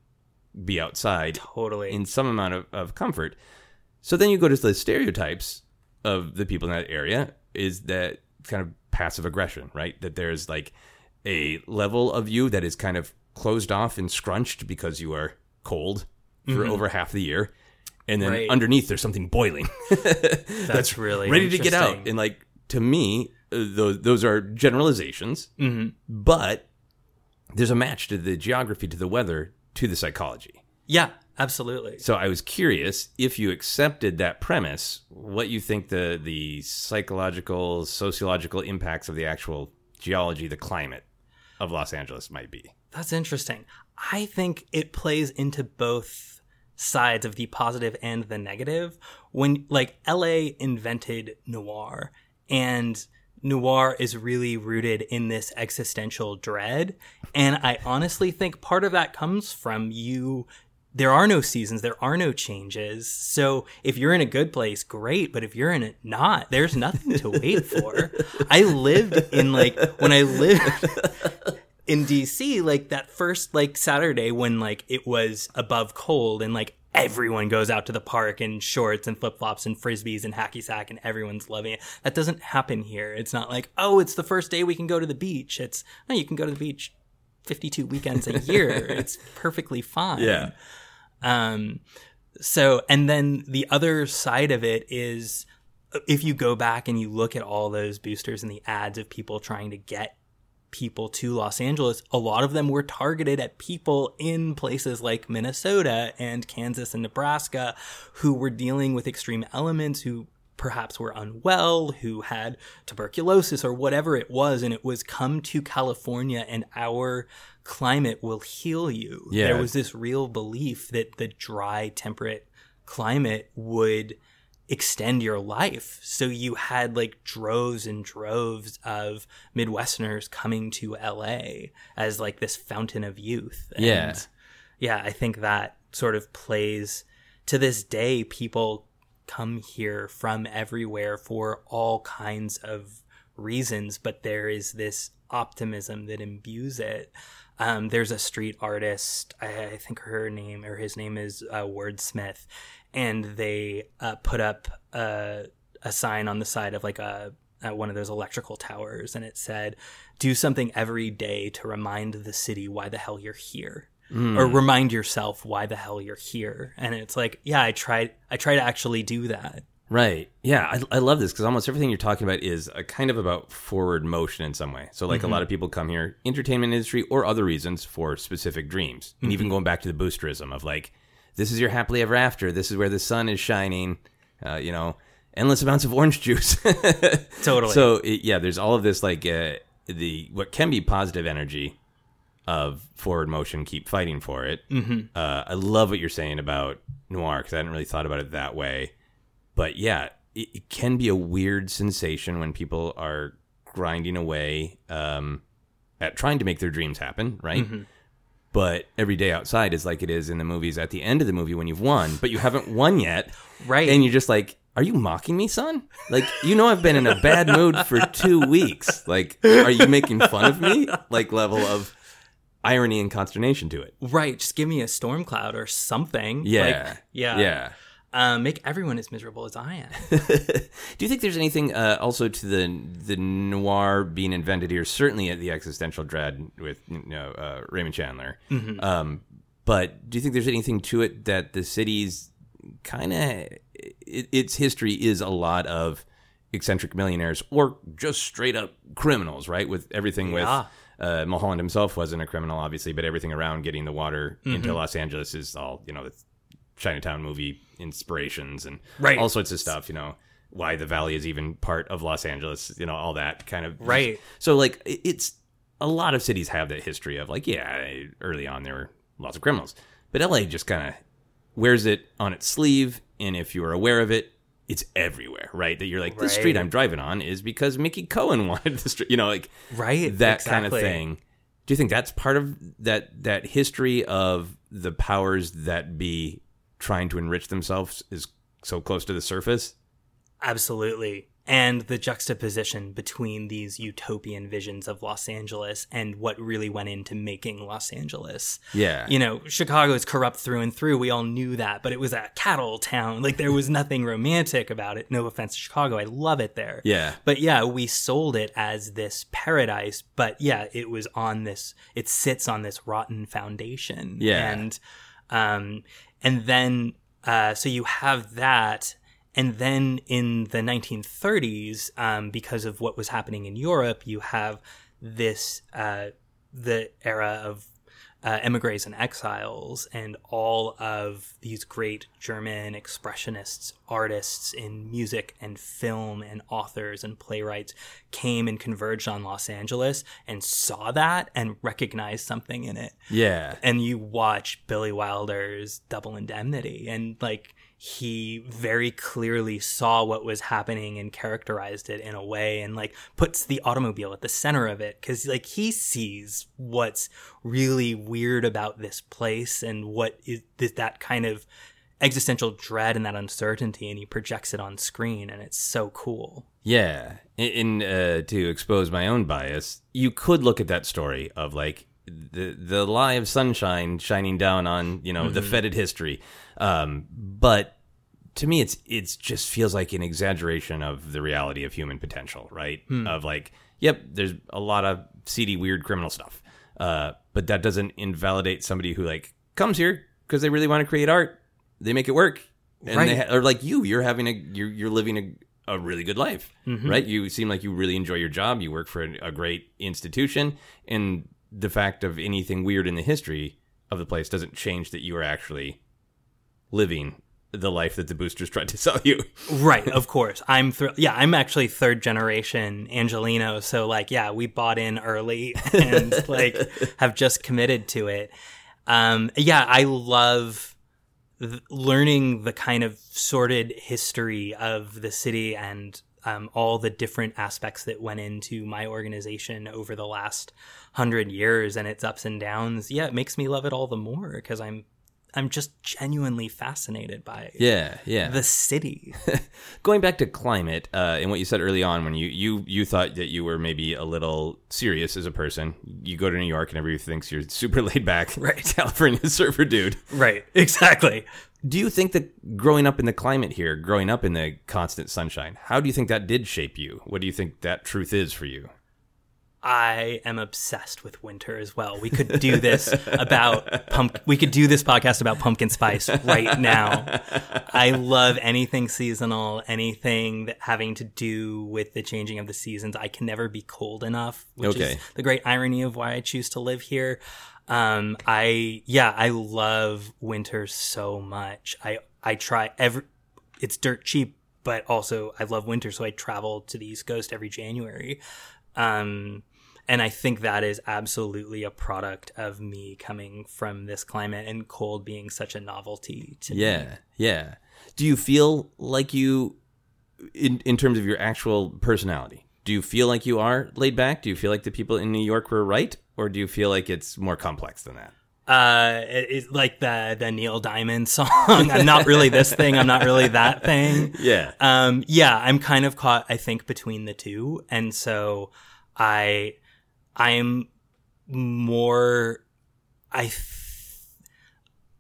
be outside Totally. in some amount of, of comfort. So then you go to the stereotypes of the people in that area is that kind of passive aggression, right? That there's like a level of you that is kind of closed off and scrunched because you are cold for over half the year. And then Mm-hmm. Right. underneath there's something boiling That's really ready to get out. And like to me, uh, those those are generalizations, Mm-hmm. but there's a match to the geography, to the weather, to the psychology. Yeah, absolutely. So I was curious if you accepted that premise, what you think the the psychological, sociological impacts of the actual geology, the climate of Los Angeles might be. That's interesting. I think it plays into both sides of the positive and the negative. When like LA invented noir and noir is really rooted in this existential dread and I honestly think part of that comes from you there are no seasons, there are no changes. So if you're in a good place, great. But if you're in it not, there's nothing to wait for. I lived in like when I lived in DC, like that first like Saturday when like it was above cold and like everyone goes out to the park in shorts and flip flops and frisbees and hacky sack and everyone's loving it. That doesn't happen here. It's not like, oh, it's the first day we can go to the beach. It's no, you can go to the beach 52 weekends a year. it's perfectly fine. Um, so, and then the other side of it is if you go back and you look at all those boosters and the ads of people trying to get people to Los Angeles, a lot of them were targeted at people in places like Minnesota and Kansas and Nebraska who were dealing with extreme elements, who perhaps were unwell, who had tuberculosis or whatever it was. And it was come to California and our climate will heal you. Yeah. There was this real belief that the dry, temperate climate would extend your life. So you had like droves and droves of Midwesterners coming to LA as like this fountain of youth. And Yeah. yeah, I think that sort of plays to this day. People come here from everywhere for all kinds of reasons, but there is this optimism that imbues it. Um, there's a street artist, I, I think her name or his name is uh, Wordsmith, and they uh, put up a, a sign on the side of like a at one of those electrical towers, and it said, "Do something every day to remind the city why the hell you're here." or remind yourself why the hell you're here. And it's like yeah i tried i try to actually do that Right. Yeah, I, I love this because almost everything you're talking about is a kind of about forward motion in some way. So, like a lot of people come here, entertainment industry or other reasons for specific dreams, and even going back to the boosterism of like, this is your happily ever after. This is where the sun is shining. Uh, you know, endless amounts of orange juice. Totally. So it, yeah, there's all of this like uh, the what can be positive energy of forward motion. Keep fighting for it. Mm-hmm. Uh, I love what you're saying about noir because I hadn't really thought about it that way. But yeah, it, it can be a weird sensation when people are grinding away um, at trying to make their dreams happen, right? But every day outside is like it is in the movies at the end of the movie when you've won, but you haven't won yet. Right. And you're just like, are you mocking me, son? Like, you know, I've been in a bad mood for two weeks. Like, are you making fun of me? Like, level of irony and consternation to it. right just give me a storm cloud or something Yeah. Like, yeah Yeah. Um, make everyone as miserable as i am Do you think there's anything uh, also to the the noir being invented here? Certainly at the existential dread with you know uh, Raymond Chandler. Um, but do you think there's anything to it that the city's kind of it, its history is a lot of eccentric millionaires or just straight up criminals, right? With everything Yeah. with. Uh, Mulholland himself wasn't a criminal, obviously, but everything around getting the water into Los Angeles is all you know. The Chinatown movie inspirations and Right. all sorts of stuff. You know why the valley is even part of Los Angeles. You know all that kind of Right. So like it's a lot of cities have that history of like yeah, early on there were lots of criminals, but LA just kind of wears it on its sleeve and if you're aware of it, it's everywhere, right? That you're like, this street I'm driving on is because Mickey Cohen wanted the street, you know, like Right, that kind of thing. Do you think that's part of that that history of the powers that be trying to enrich themselves is so close to the surface? Absolutely. And the juxtaposition between these utopian visions of Los Angeles and what really went into making Los Angeles. Yeah. You know, Chicago is corrupt through and through. We all knew that, but it was a cattle town. Like there was nothing romantic about it. No offense to Chicago. I love it there. Yeah. But yeah, we sold it as this paradise, but yeah, it was on this it sits on this rotten foundation. Yeah. And um and then uh so you have that. And then in the 1930s, um, because of what was happening in Europe, you have this uh, the era of uh, emigres and exiles, and all of these great German expressionists, artists in music and film, and authors and playwrights came and converged on Los Angeles and saw that and recognized something in it Yeah. and you watch Billy Wilder's Double Indemnity, and like he very clearly saw what was happening and characterized it in a way, and like puts the automobile at the center of it because like he sees what's really weird about this place and what is is that kind of existential dread and that uncertainty, and he projects it on screen, and it's so cool. Yeah, in, in uh, to expose my own bias, you could look at that story of like the the lie of sunshine shining down on you know the fetid history, um, but to me, it's it's just feels like an exaggeration of the reality of human potential, right? Of like, yep, there's a lot of seedy, weird criminal stuff, uh, but that doesn't invalidate somebody who like comes here because they really want to create art. They make it work, and Right. they ha- or like you, you're having a you're you're living a, a really good life, right? You seem like you really enjoy your job. You work for a, a great institution, and the fact of anything weird in the history of the place doesn't change that you are actually living the life that the boosters tried to sell you. Right, of course. I'm thr- yeah, I'm actually third generation Angelino, so like yeah, we bought in early and like have just committed to it. Um yeah, I love th- learning the kind of sordid history of the city and um, all the different aspects that went into my organization over the last hundred years and its ups and downs. Yeah, it makes me love it all the more because I'm I'm just genuinely fascinated by Yeah, yeah. the city. Going back to climate uh, and what you said early on, when you, you you thought that you were maybe a little serious as a person, you go to New York and everybody thinks you're super laid back, Right. California surfer dude. Right, exactly. Do you think that growing up in the climate here, growing up in the constant sunshine, how do you think that did shape you? What do you think that truth is for you? I am obsessed with winter as well. We could do this about pump. We could do this podcast about pumpkin spice right now. I love anything seasonal, anything that having to do with the changing of the seasons. I can never be cold enough, which Okay. is the great irony of why I choose to live here. Um, I yeah, I love winter so much. I I try every. It's dirt cheap, but also I love winter, so I travel to the East Coast every January. Um, and I think that is absolutely a product of me coming from this climate and cold being such a novelty to me. Yeah, yeah. Do you feel like you, in in terms of your actual personality, do you feel like you are laid back? Do you feel like the people in New York were right, or do you feel like it's more complex than that? Uh, it, it's like the the Neil Diamond song. I'm not really this thing. I'm not really that thing. Yeah, Um, yeah, I'm kind of caught, I think, between the two, and so I, I'm more, I, th-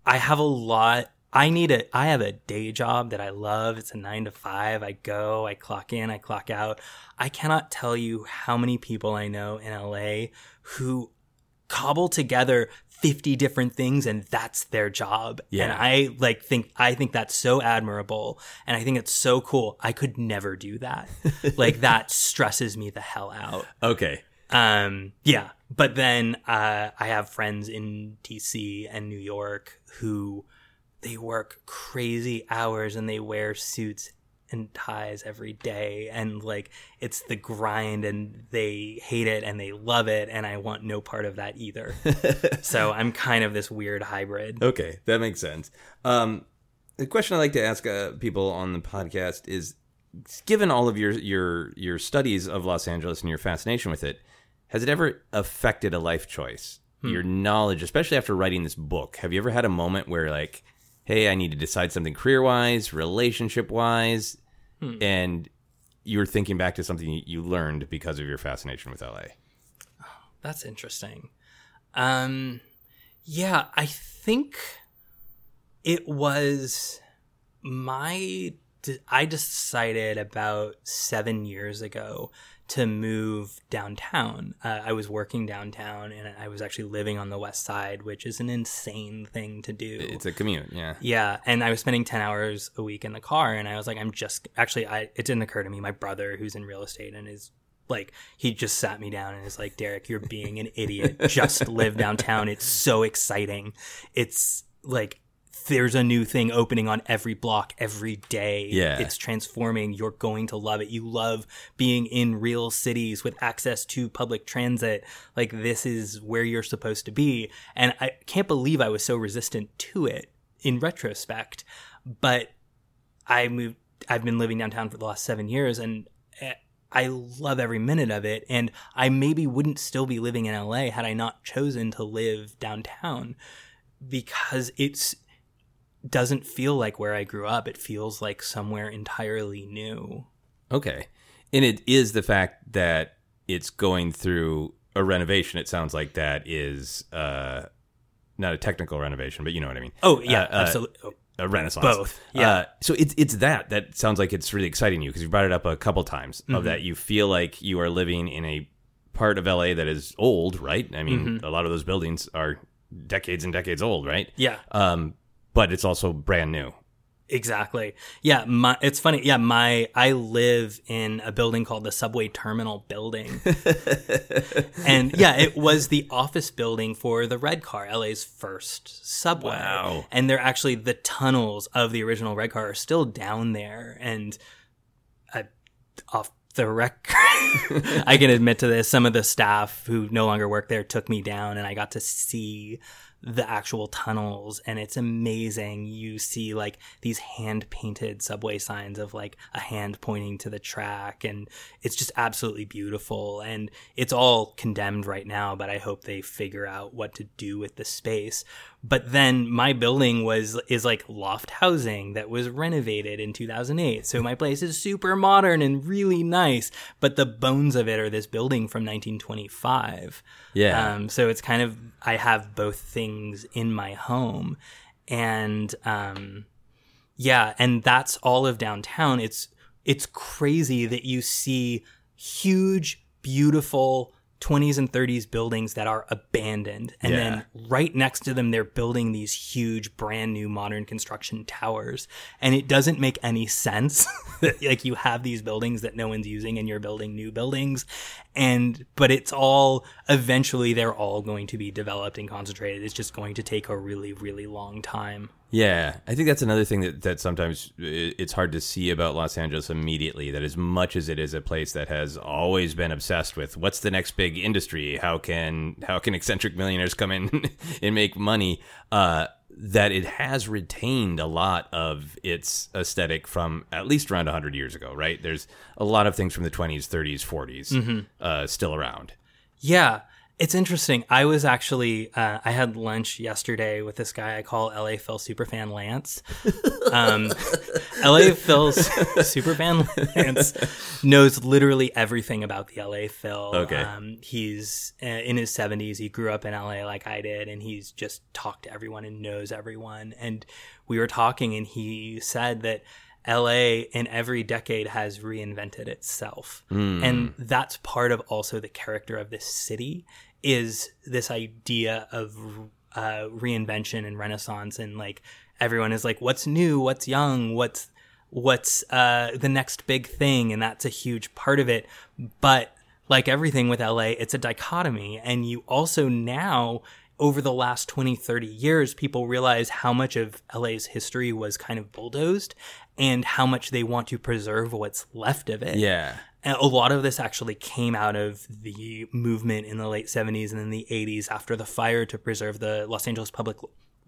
I have a lot. I need a. I have a day job that I love. It's a nine to five. I go. I clock in. I clock out. I cannot tell you how many people I know in LA who cobble together 50 different things and that's their job. Yeah. And I like think I think that's so admirable and I think it's so cool. I could never do that. like that stresses me the hell out. okay, Um yeah, but then uh I have friends in DC and New York who they work crazy hours and they wear suits and ties every day and like it's the grind and they hate it and they love it and I want no part of that either. so I'm kind of this weird hybrid. okay, that makes sense. Um, the question I like to ask uh, people on the podcast is: given all of your your your studies of Los Angeles and your fascination with it, has it ever affected a life choice? Your knowledge, especially after writing this book, have you ever had a moment where like, hey, I need to decide something career wise, relationship wise, and you're thinking back to something you- learned because of your fascination with LA? That's interesting. Um, yeah, I think it was my. I decided about seven years ago to move downtown. Uh, I was working downtown and I was actually living on the west side, which is an insane thing to do. It's a commute, yeah. Yeah, and I was spending 10 hours a week in the car and I was like I'm just actually I it didn't occur to me my brother who's in real estate and is like he just sat me down and is like Derek you're being an idiot just live downtown it's so exciting it's like there's a new thing opening on every block every day. Yeah. it's transforming. You're going to love it. You love being in real cities with access to public transit. Like this is where you're supposed to be. And i can't believe i was so resistant to it in retrospect. But i moved i've been living downtown for the last seven years and eh, i love every minute of it. And i maybe wouldn't still be living in la had i not chosen to live downtown because it's doesn't feel like where I grew up. It feels like somewhere entirely new. Okay. And it is the fact that it's going through a renovation. It sounds like that is uh, not a technical renovation, but you know what I mean. Oh yeah, Uh, uh, absolutely. Oh, A renaissance. Both, yeah. Uh, so it's it's that that sounds like it's really exciting you because you brought it up a couple times Mm-hmm. of that you feel like you are living in a part of LA that is old, right? I mean, Mm-hmm. a lot of those buildings are decades and decades old, right? yeah, Um, but it's also brand new. exactly. Yeah, my it's funny. Yeah, my I live in a building called the Subway Terminal Building, and yeah, it was the office building for the Red Car, LA's first subway. Wow. And they're actually the tunnels of the original Red Car are still down there, and I, off the record, I can admit to this. Some of the staff who no longer work there took me down, and I got to see the actual tunnels, and it's amazing. You see like these hand painted subway signs of like a hand pointing to the track, and it's just absolutely beautiful. And it's all condemned right now, but I hope they figure out what to do with the space. But then my building was is like loft housing that was renovated in 2008. So my place is super modern and really nice, but the bones of it are this building from 1925. Yeah. Um, so it's kind of I have both things in my home, and um, yeah, and that's all of downtown. It's it's crazy that you see huge, beautiful 20s and 30s buildings that are abandoned, and Yeah. then right next to them they're building these huge, brand new, modern construction towers, and it doesn't make any sense. that, like you have these buildings that no one's using, and you're building new buildings, and but it's all eventually they're all going to be developed and concentrated. It's just going to take a really, really long time. Yeah, I think that's another thing that, that sometimes it's hard to see about Los Angeles immediately. That as much as it is a place that has always been obsessed with what's the next big industry, how can how can eccentric millionaires come in and make money, uh, that it has retained a lot of its aesthetic from at least around hundred years ago. Right? There's a lot of things from the 20s, 30s, 40s uh, still around. Yeah, it's interesting. I was actually uh, I had lunch yesterday with this guy I call LA Phil superfan Lance. Um, LA Phil's superfan Lance knows literally everything about the LA Phil. Okay. Um, he's uh, in his 70s. He grew up in LA like I did, and he's just talked to everyone and knows everyone. And we were talking, and he said that LA in every decade has reinvented itself. And that's part of also the character of this city is this idea of uh, reinvention and renaissance and like everyone is like what's new? What's young? What's what's uh, the next big thing? And that's a huge part of it. But like everything with la it's a dichotomy. And you also now over the last 20 30 years people realize how much of la's history was kind of bulldozed and how much they want to preserve what's left of it. Yeah. And a lot of this actually came out of the movement in the late 70s and in the 80s after the fire to preserve the Los Angeles public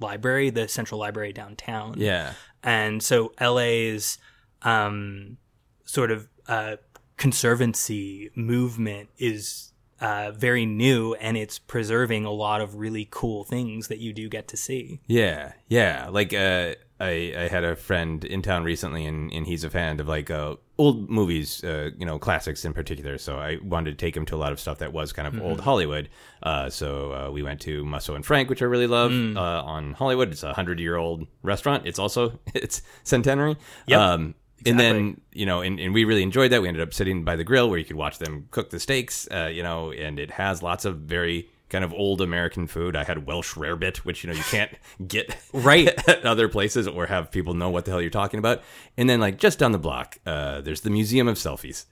library, the Central Library downtown. Yeah. And so LA's um, sort of uh, conservancy movement is uh, very new and it's preserving a lot of really cool things that you do get to see. Yeah, yeah. Like uh, I, I had a friend in town recently, and, and he's a fan of like uh, old movies, uh, you know, classics in particular. So I wanted to take him to a lot of stuff that was kind of old Hollywood. Uh, so uh, we went to Musso and Frank, which I really love, uh, on Hollywood. It's a hundred year old restaurant. It's also it's centenary. Yep. Um, and then you know, and, and we really enjoyed that. We ended up sitting by the grill where you could watch them cook the steaks. Uh, you know, and it has lots of very kind of old American food. I had Welsh rarebit, which you know you can't get Right. at other places or have people know what the hell you're talking about. And then like just down the block, uh, there's the Museum of Selfies.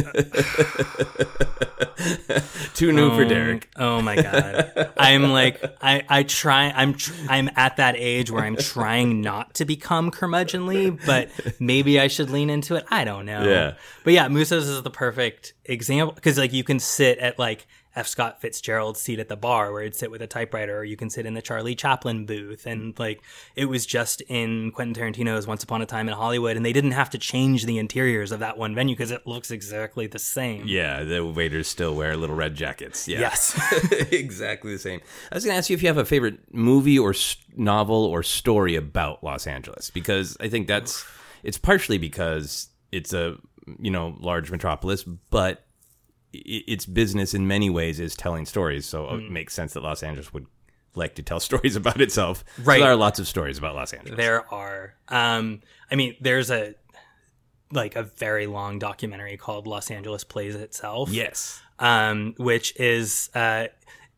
Too new for Derek. Oh my god. I'm like I I try I'm tr- I'm at that age where I'm trying not to become curmudgeonly, but maybe I should lean into it. I don't know. Yeah. But yeah, Musso's is the perfect example cuz like you can sit at like F. Scott Fitzgerald's seat at the bar where he'd sit with a typewriter, or you can sit in the Charlie Chaplin booth. And like, it was just in Quentin Tarantino's Once Upon a Time in Hollywood, and they didn't have to change the interiors of that one venue because it looks exactly the same. Yeah, the waiters still wear little red jackets. Yeah. Yes. exactly the same. I was going to ask you if you have a favorite movie or novel or story about Los Angeles because I think that's it's partially because it's a you know large metropolis, but its business in many ways is telling stories. So Hmm. it makes sense that Los Angeles would like to tell stories about itself. So Right. there are lots of stories about Los Angeles. There are. Um, I mean, there's a like a very long documentary called Los Angeles Plays Itself. yes. um, which is uh,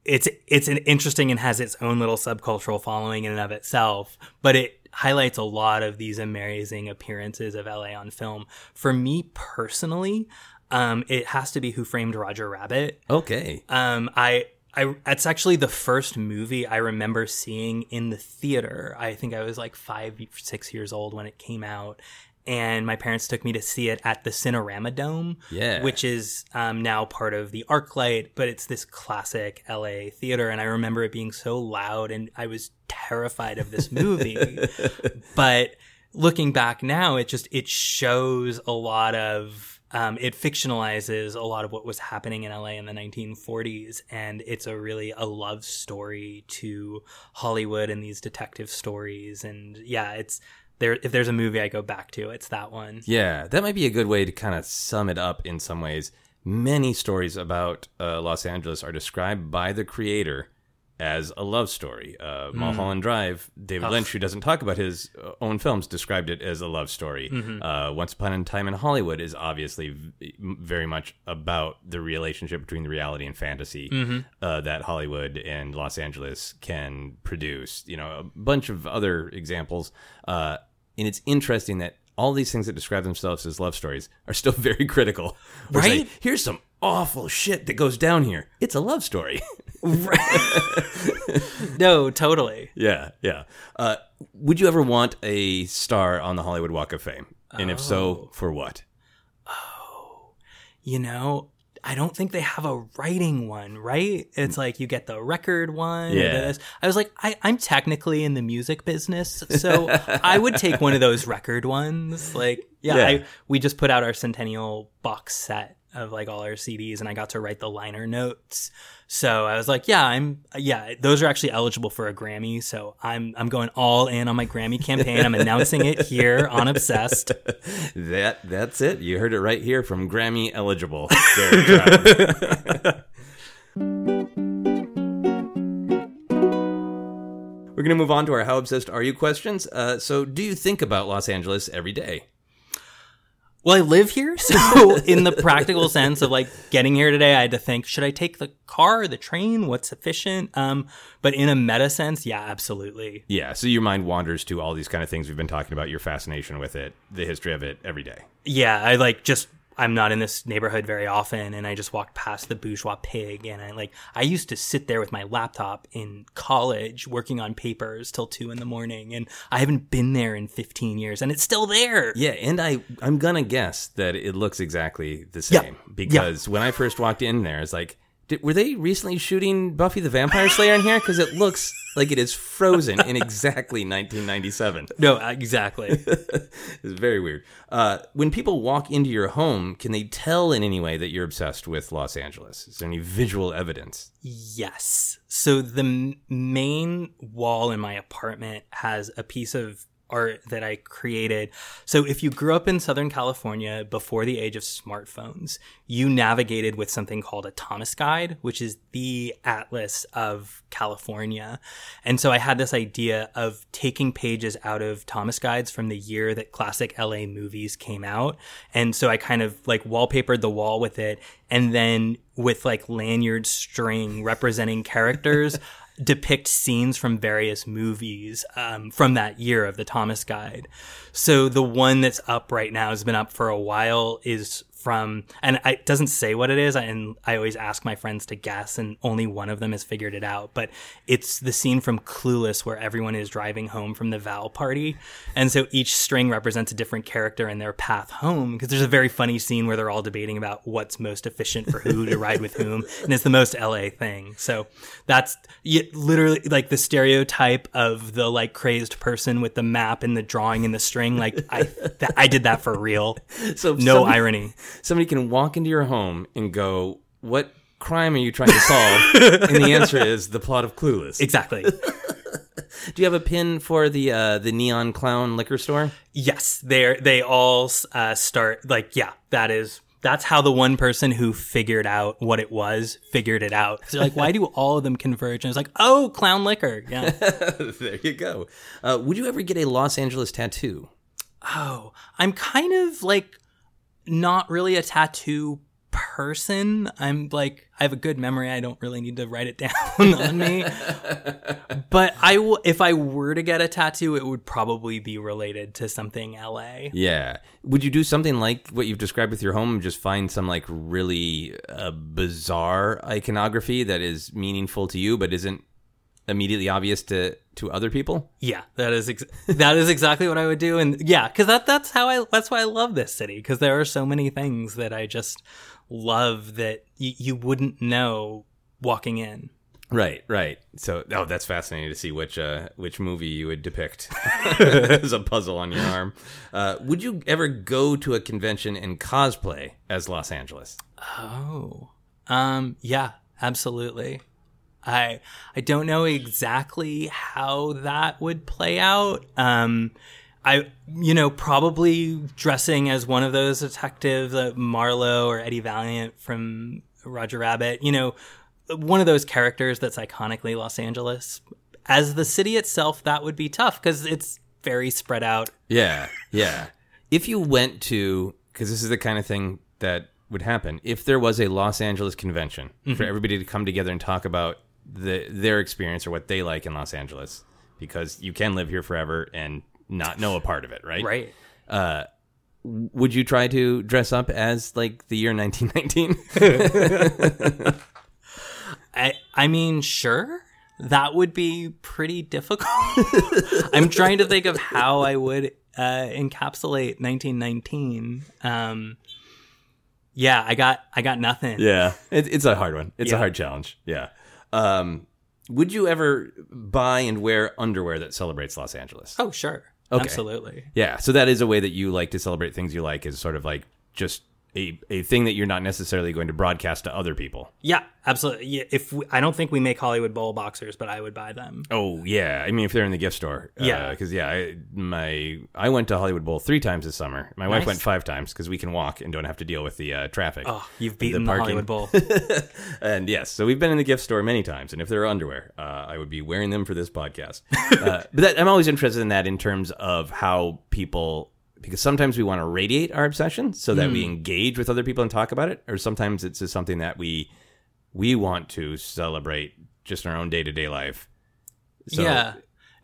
it's it's an interesting and has its own little subcultural following in and of itself, but it highlights a lot of these amazing appearances of LA on film. For me personally, um, it has to be Who Framed Roger Rabbit. Okay. Um, I, I, it's actually the first movie I remember seeing in the theater. I think I was like five, six years old when it came out. And my parents took me to see it at the Cinerama Dome, Yeah. which is um, now part of the ArcLight, but it's this classic LA theater. And I remember it being so loud, and I was terrified of this movie. but looking back now, it just it shows a lot of um, it fictionalizes a lot of what was happening in LA in the 1940s, and it's a really a love story to Hollywood and these detective stories. And yeah, it's there. If there's a movie I go back to, it's that one. Yeah, that might be a good way to kind of sum it up in some ways. Many stories about uh, Los Angeles are described by the creator as a love story. Uh, Mulholland Drive, David Lynch, who doesn't talk about his uh, own films, described it as a love story. Uh, Once Upon a Time in Hollywood is obviously v- very much about the relationship between the reality and fantasy uh, that Hollywood and Los Angeles can produce. You know, a bunch of other examples. Uh, and it's interesting that all these things that describe themselves as love stories are still very critical. Right? Here's some awful shit that goes down here. It's a love story. No, totally. yeah, yeah. Uh, would you ever want a star on the Hollywood Walk of Fame? And if Oh. so, for what? Oh, you know, I don't think they have a writing one, right? It's like you get the record one. Yeah. this. I was like, I, I'm technically in the music business, so I would take one of those record ones. Like, yeah, Yeah. I, we just put out our centennial box set of like all our CDs, and I got to write the liner notes. So I was like, yeah, I'm, yeah, those are actually eligible for a Grammy. So I'm, I'm going all in on my Grammy campaign. I'm announcing it here on Obsessed. That that's it. You heard it right here from Grammy eligible. We're going to move on to our How Obsessed Are You questions. Uh, so, do you think about Los Angeles every day? Well, I live here, so in the practical sense of like getting here today, I had to think: should I take the car, the train? What's efficient? Um, but in a meta sense, yeah, absolutely. Yeah, so your mind wanders to all these kind of things we've been talking about, your fascination with it, the history of it every day. Yeah, I like just I'm not in this neighborhood very often, and I just walked past the Bourgeois Pig, and I like I used to sit there with my laptop in college working on papers till two in the morning, and I haven't been there in 15 years, and it's still there. Yeah, and I I'm gonna guess that it looks exactly the same because when I first walked in there, it's like Did, were they recently shooting Buffy the Vampire Slayer in here? Because it looks like it is frozen in exactly 1997. No, uh, exactly. It's very weird. Uh, when people walk into your home, can they tell in any way that you're obsessed with Los Angeles? Is there any visual evidence? Yes. So the m- main wall in my apartment has a piece of art that I created. So if you grew up in Southern California before the age of smartphones, you navigated with something called a Thomas Guide, which is the atlas of California. And so I had this idea of taking pages out of Thomas Guides from the year that classic LA movies came out. And so I kind of like wallpapered the wall with it and then with like lanyard string representing characters depict scenes from various movies um, from that year of the Thomas Guide. So the one that's up right now has been up for a while is from, and it doesn't say what it is, and I always ask my friends to guess, and only one of them has figured it out. But it's the scene from Clueless where everyone is driving home from the Val party, and so each string represents a different character and their path home. Because there's a very funny scene where they're all debating about what's most efficient for who to ride with whom, and it's the most LA thing. So that's literally like the stereotype of the like crazed person with the map and the drawing and the string. Like I, th- I did that for real. So No somebody, irony. Somebody can walk into your home and go, "What crime are you trying to solve?" and the answer is the plot of Clueless. Exactly. Do you have a pin for the uh, the neon clown liquor store? Yes, they they all uh, start like yeah. That is that's how the one person who figured out what it was figured it out. So they're like, why do all of them converge? And it's like, oh, clown liquor. Yeah. there you go. Uh, would you ever get a Los Angeles tattoo? oh, I'm kind of like not really a tattoo person. I'm like I have a good memory. I don't really need to write it down on me. but I will if I were to get a tattoo, it would probably be related to something LA. Yeah. Would you do something like what you've described with your home? and Just find some like really uh, bizarre iconography that is meaningful to you, but isn't immediately obvious to to other people? Yeah, that is ex- that is exactly what I would do, and yeah, because that that's how I that's why I love this city because there are so many things that I just love that y- you wouldn't know walking in. Right, right. So, oh, that's fascinating to see which uh, which movie you would depict as a puzzle on your arm. Uh, would you ever go to a convention and cosplay as Los Angeles? Oh, um, yeah, absolutely. I I don't know exactly how that would play out. Um, I you know probably dressing as one of those detectives, uh, Marlowe or Eddie Valiant from Roger Rabbit. You know, one of those characters that's iconically Los Angeles. As the city itself, that would be tough because it's very spread out. Yeah, yeah. If you went to, because this is the kind of thing that would happen, if there was a Los Angeles convention for everybody to come together and talk about the their experience or what they like in Los Angeles, because you can live here forever and not know a part of it, right? Right. Uh, would you try to dress up as like the year 1919? I I mean, sure. That would be pretty difficult. I'm trying to think of how I would uh, encapsulate 1919. Um, yeah, I got I got nothing. yeah, it, it's a hard one. It's a hard challenge. Yeah. Um, would you ever buy and wear underwear that celebrates Los Angeles? Oh, sure. Okay. Absolutely. Yeah, so that is a way that you like to celebrate things you like is sort of like just a, a thing that you're not necessarily going to broadcast to other people. Yeah, absolutely. Yeah, if we, I don't think we make Hollywood Bowl boxers, but I would buy them. Oh yeah, I mean if they're in the gift store, Yeah. because yeah, I, my I went to Hollywood Bowl three times this summer. My wife went five times because we can walk and don't have to deal with the uh, traffic. Oh, you've beaten the, parking. Hollywood Bowl. And yes, so we've been in the gift store many times, and if there are underwear, uh, I would be wearing them for this podcast. uh, but that, I'm always interested in that in terms of how people, because sometimes we want to radiate our obsession so that Hmm. we engage with other people and talk about it, or sometimes it's just something that we we want to celebrate just in our own day to day life. So, yeah.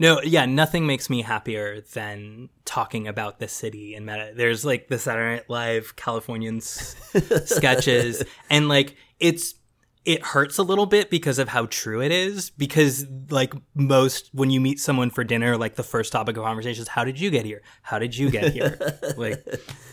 No, yeah, nothing makes me happier than talking about the city and meta. There's like the Saturday Night Live Californians sketches, and like it's it hurts a little bit because of how true it is. Because like most, when you meet someone for dinner, like the first topic of conversation is, "How did you get here? How did you get here?" like,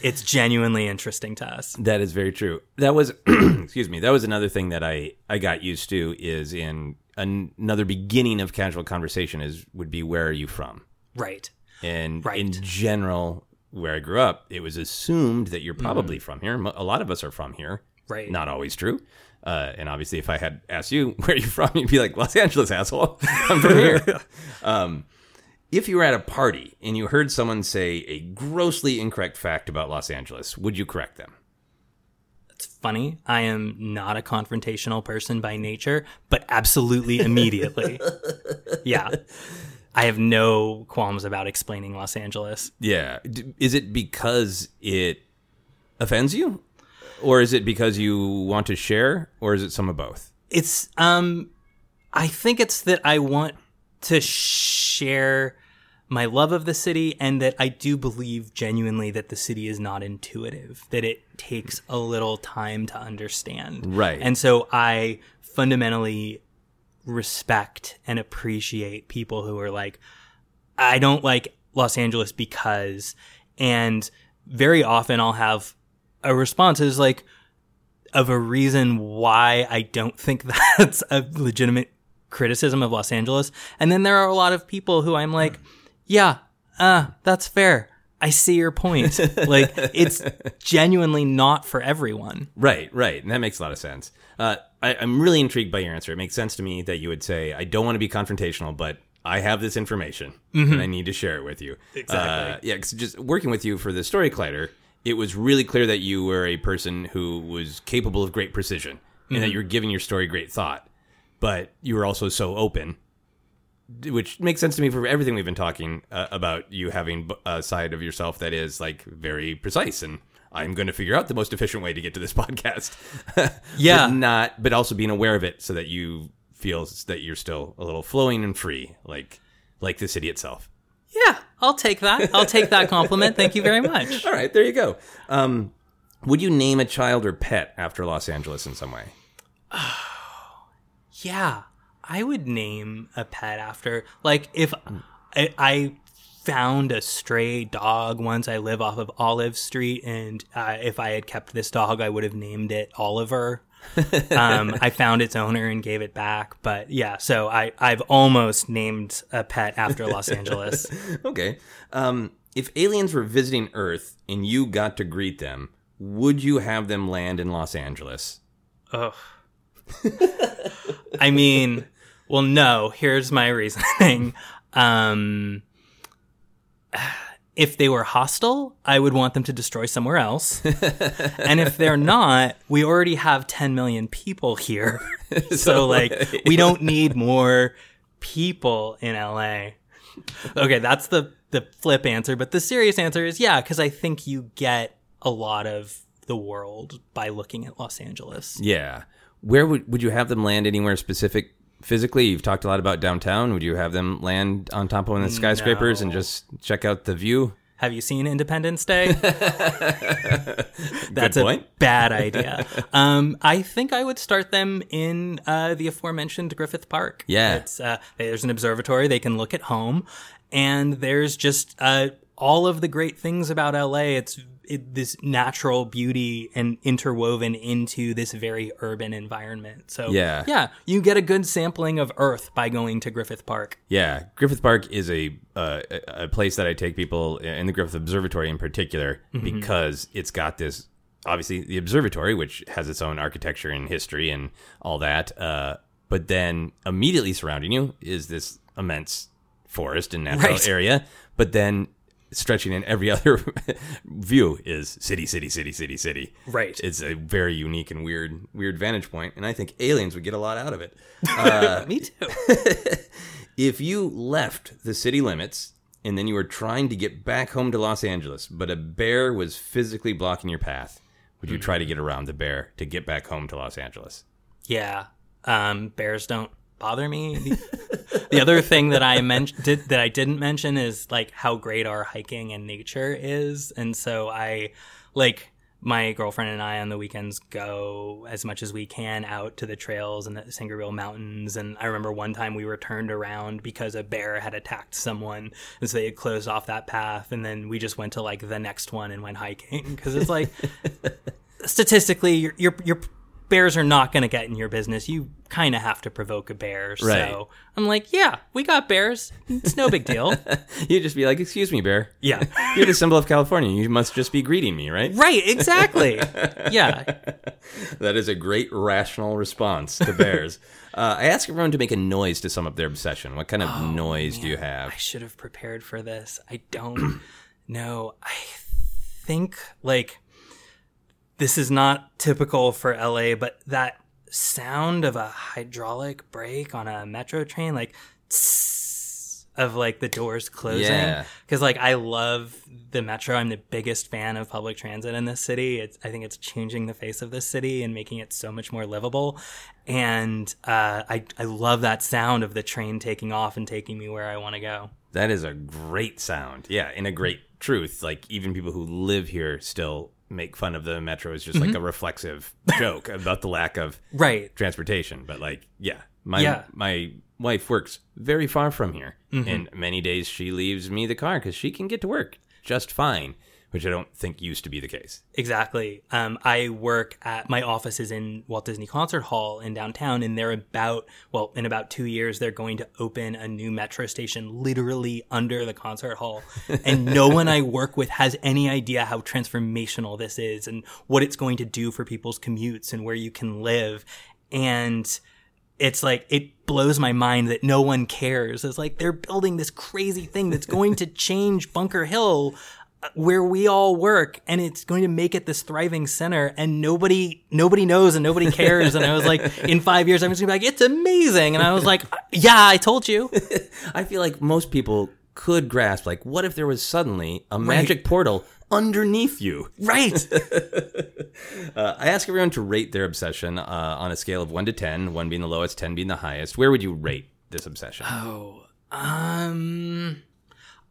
it's genuinely interesting to us. That is very true. That was, excuse me, that was another thing that I I got used to is in an, another beginning of casual conversation is would be where are you from? Right. And Right. in general, where I grew up, it was assumed that you're probably mm-hmm. from here. A lot of us are from here. Right. Not always true. Uh, and obviously, if I had asked you where you're from, you'd be like Los Angeles, asshole. I'm from here. um, if you were at a party and you heard someone say a grossly incorrect fact about Los Angeles, would you correct them? It's funny. I am not a confrontational person by nature, but absolutely immediately. yeah. I have no qualms about explaining Los Angeles. Yeah. Is it because it offends you? Or is it because you want to share? Or is it some of both? It's um I think it's that I want to share my love of the city and that I do believe genuinely that the city is not intuitive, that it takes a little time to understand. Right. And so I fundamentally respect and appreciate people who are like, I don't like Los Angeles because, and very often I'll have a response is like, of a reason why I don't think that's a legitimate criticism of Los Angeles. And then there are a lot of people who I'm like, yeah, uh, that's fair. I see your point. like it's genuinely not for everyone. Right, right. And that makes a lot of sense. Uh, I, I'm really intrigued by your answer. It makes sense to me that you would say, I don't want to be confrontational, but I have this information and I need to share it with you. Exactly. Uh, yeah, 'cause just working with you for the Story Collider, it was really clear that you were a person who was capable of great precision and that you were giving your story great thought. But you were also so open which makes sense to me for everything we've been talking uh, about you having a side of yourself that is like very precise and i'm going to figure out the most efficient way to get to this podcast Yeah. but not but also being aware of it so that you feel that you're still a little flowing and free like like the city itself Yeah, I'll take that. I'll take that compliment. Thank you very much. all right there you go um, would you name a child or pet after los angeles in some way Yeah, I would name a pet after like if I, I found a stray dog once. I live off of Olive Street, and uh, if I had kept this dog, I would have named it Oliver. um, I found its owner and gave it back, but yeah. So I I've almost named a pet after Los Angeles. okay um, if aliens were visiting earth and you got to greet them would you have them land in los angeles Ugh. I mean, well, no. Here's my reasoning. Um, if they were hostile, I would want them to destroy somewhere else. and if they're not, we already have 10 million people here. so, like, we don't need more people in LA. Okay, that's the the flip answer, but the serious answer is yeah, because I think you get a lot of the world by looking at Los Angeles. Yeah. Where would would you have them land anywhere specific physically? You've talked a lot about downtown. Would you have them land on top of one of the skyscrapers and just check out the view? Have you seen Independence Day? That's a bad idea. Um, I think I would start them in uh, the aforementioned Griffith Park. Yeah. it's, uh, there's an observatory they can look at home, and there's just uh, all of the great things about LA. It's it, this natural beauty and interwoven into this very urban environment. So Yeah. yeah, you get a good sampling of Earth by going to Griffith Park. Yeah, Griffith Park is a uh, a place that I take people in the Griffith Observatory in particular because it's got this obviously the observatory which has its own architecture and history and all that. Uh, but then immediately surrounding you is this immense forest and natural Right. area. But then stretching in every other view is city, city, city, city, city. Right. It's a very unique and weird, weird vantage point, and I think aliens would get a lot out of it. Me too. If you left the city limits and then you were trying to get back home to Los Angeles, but a bear was physically blocking your path, would you try to get around the bear to get back home to Los Angeles? Yeah. Um, bears don't bother me. The, the other thing that I mentioned did, that I didn't mention is like how great our hiking and nature is, and so I like my girlfriend and I on the weekends go as much as we can out to the trails and the San Gabriel Mountains. And I remember one time we were turned around because a bear had attacked someone, and so they had closed off that path. And then we just went to like the next one and went hiking because it's like statistically, your your your bears are not going to get in your business. You kind of have to provoke a bear. Right. So I'm like, yeah, we got bears. It's no big deal. You'd just be like, "Excuse me, bear. yeah. You're the symbol of California. You must just be greeting me, right?" Right, exactly. Yeah. That is a great rational response to bears. uh, I ask everyone to make a noise to sum up their obsession. What kind of noise do you have? I should have prepared for this. I don't know. I think like this is not typical for LA, but that sound of a hydraulic brake on a metro train, like tss, of like the doors closing. Yeah. Because like I love the metro. I'm the biggest fan of public transit in this city. It's I think it's changing the face of this city and making it so much more livable. And uh, I I love that sound of the train taking off and taking me where I want to go. That is a great sound. Yeah, and a great truth. Like even people who live here still make fun of the metro is just like mm-hmm. a reflexive joke about the lack of Right. transportation. But like, yeah, my Yeah. my wife works very far from here, mm-hmm. and many days she leaves me the car because she can get to work just fine, which I don't think used to be the case. Exactly. Um, I work at my office is in Walt Disney Concert Hall in downtown, and they're about well, in about two years, they're going to open a new metro station literally under the concert hall, and no one I work with has any idea how transformational this is and what it's going to do for people's commutes and where you can live, and it's like it blows my mind that no one cares. It's like they're building this crazy thing that's going to change Bunker Hill where we all work and it's going to make it this thriving center and nobody nobody knows and nobody cares and I was like in 5 years I'm just to be like it's amazing and I was like yeah, I told you. I feel like most people could grasp like, what if there was suddenly a magic portal underneath you? right. Uh, I ask everyone to rate their obsession uh, on a scale of one to ten, one being the lowest, ten being the highest. Where would you rate this obsession? Oh, um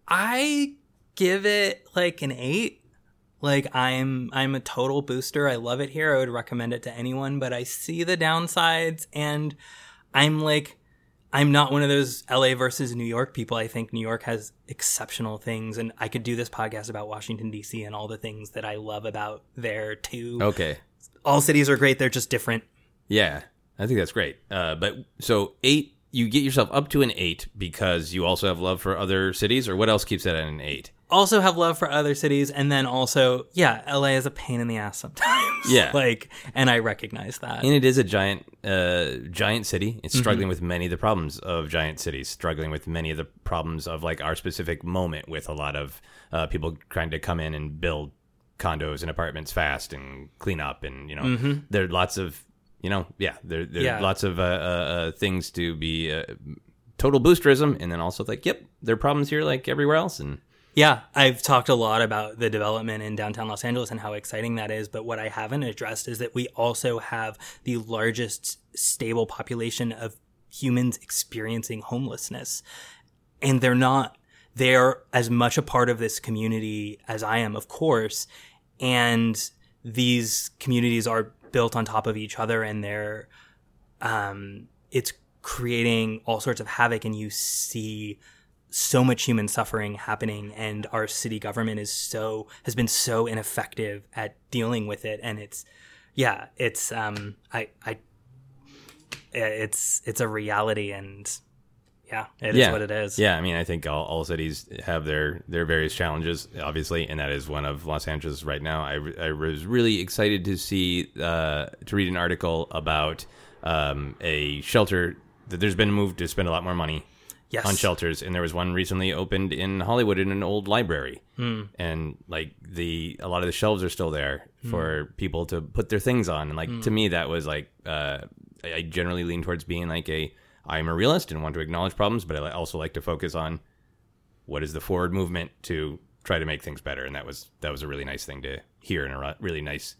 I give it like an 8. Like I'm I'm a total booster. I love it here. I would recommend it to anyone, but I see the downsides and I'm like I'm not one of those LA versus New York people. I think New York has exceptional things and I could do this podcast about Washington DC and all the things that I love about there too. Okay, All cities are great, they're just different. yeah, I think that's great. Uh, but so eight, you get yourself up to an eight because you also have love for other cities, or what else keeps that at an eight? Also have love for other cities and then also yeah la is a pain in the ass sometimes Yeah. like and i recognize that And it is a giant, uh, giant city. It's struggling with many of the problems of giant cities, struggling with many of the problems of like our specific moment with a lot of uh, people trying to come in and build condos and apartments fast and clean up. And, you know, there are lots of, you know, yeah, there, there Yeah. are lots of uh, uh, uh, things to be uh, total boosterism. And then also like, yep, there are problems here like everywhere else. And yeah i've talked a lot about the development in downtown los angeles and how exciting that is but what i haven't addressed is that we also have the largest stable population of humans experiencing homelessness and they're not they're as much a part of this community as I am, of course. And these communities are built on top of each other and they're, um, it's creating all sorts of havoc and you see so much human suffering happening and our city government is so, has been so ineffective at dealing with it. And it's, yeah, it's, um, I, I, it's, it's a reality and yeah, it is yeah, what it is. Yeah, I mean, I think all, all cities have their their various challenges, obviously, and that is one of Los Angeles right now. I, I was really excited to see uh, to read an article about um, a shelter that there's been a move to spend a lot more money Yes. on shelters, and there was one recently opened in Hollywood in an old library, hmm. and like the a lot of the shelves are still there hmm. for people to put their things on, and like to hmm. me that was like uh, I I generally lean towards being like a I'm a realist and want to acknowledge problems, but I also like to focus on what is the forward movement to try to make things better, and that was that was a really nice thing to hear and a really nice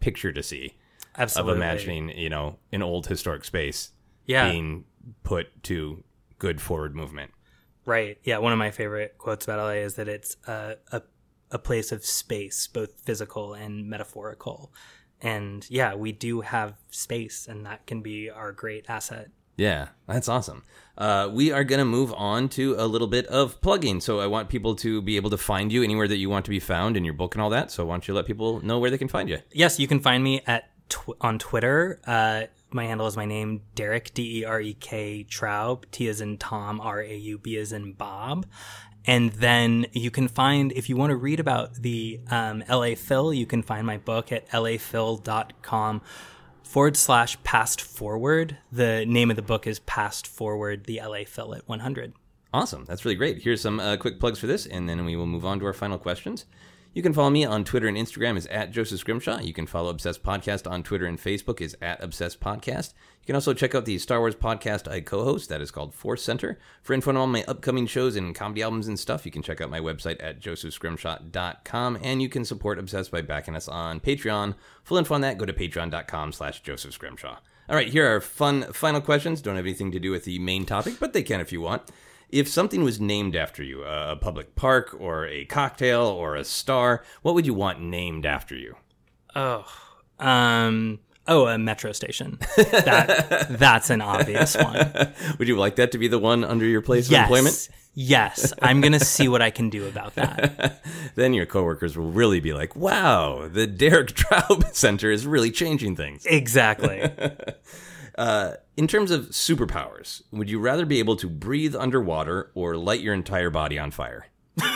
picture to see Absolutely. of imagining you know an old historic space Yeah. being put to good forward movement. Right. Yeah. One of my favorite quotes about LA is that it's a, a a place of space, both physical and metaphorical. And yeah, we do have space, and that can be our great asset. Yeah, that's awesome. Uh, we are going to move on to a little bit of plugging. So I want people to be able to find you anywhere that you want to be found in your book and all that. So why don't you let people know where they can find you? Yes, you can find me at tw- on Twitter. Uh, my handle is my name, Derek D E R E K Traub. T is in Tom, R A U B is in Bob. And then you can find, if you want to read about the um, LA Phil, you can find my book at laphil.com forward slash past forward. The name of the book is Past Forward, the LA Phil at 100. Awesome. That's really great. Here's some uh, quick plugs for this, and then we will move on to our final questions. You can follow me on Twitter and Instagram is at Joseph Scrimshaw. You can follow Obsessed Podcast on Twitter and Facebook is at Obsessed Podcast. You can also check out the Star Wars podcast I co-host that is called Force Center. For info on all my upcoming shows and comedy albums and stuff, you can check out my website at josephscrimshaw.com and you can support Obsessed by backing us on Patreon. Full info on that, go to patreon.com slash Joseph Scrimshaw. All right, here are fun final questions. Don't have anything to do with the main topic, but they can if you want if something was named after you, a public park or a cocktail or a star, what would you want named after you? Oh, um, oh, a metro station. That that's an obvious one. Would you like that to be the one under your place yes. of employment? Yes, I'm gonna see what I can do about that. then your coworkers will really be like, "Wow, the Derek Traub Center is really changing things." Exactly. Uh, in terms of superpowers, would you rather be able to breathe underwater or light your entire body on fire?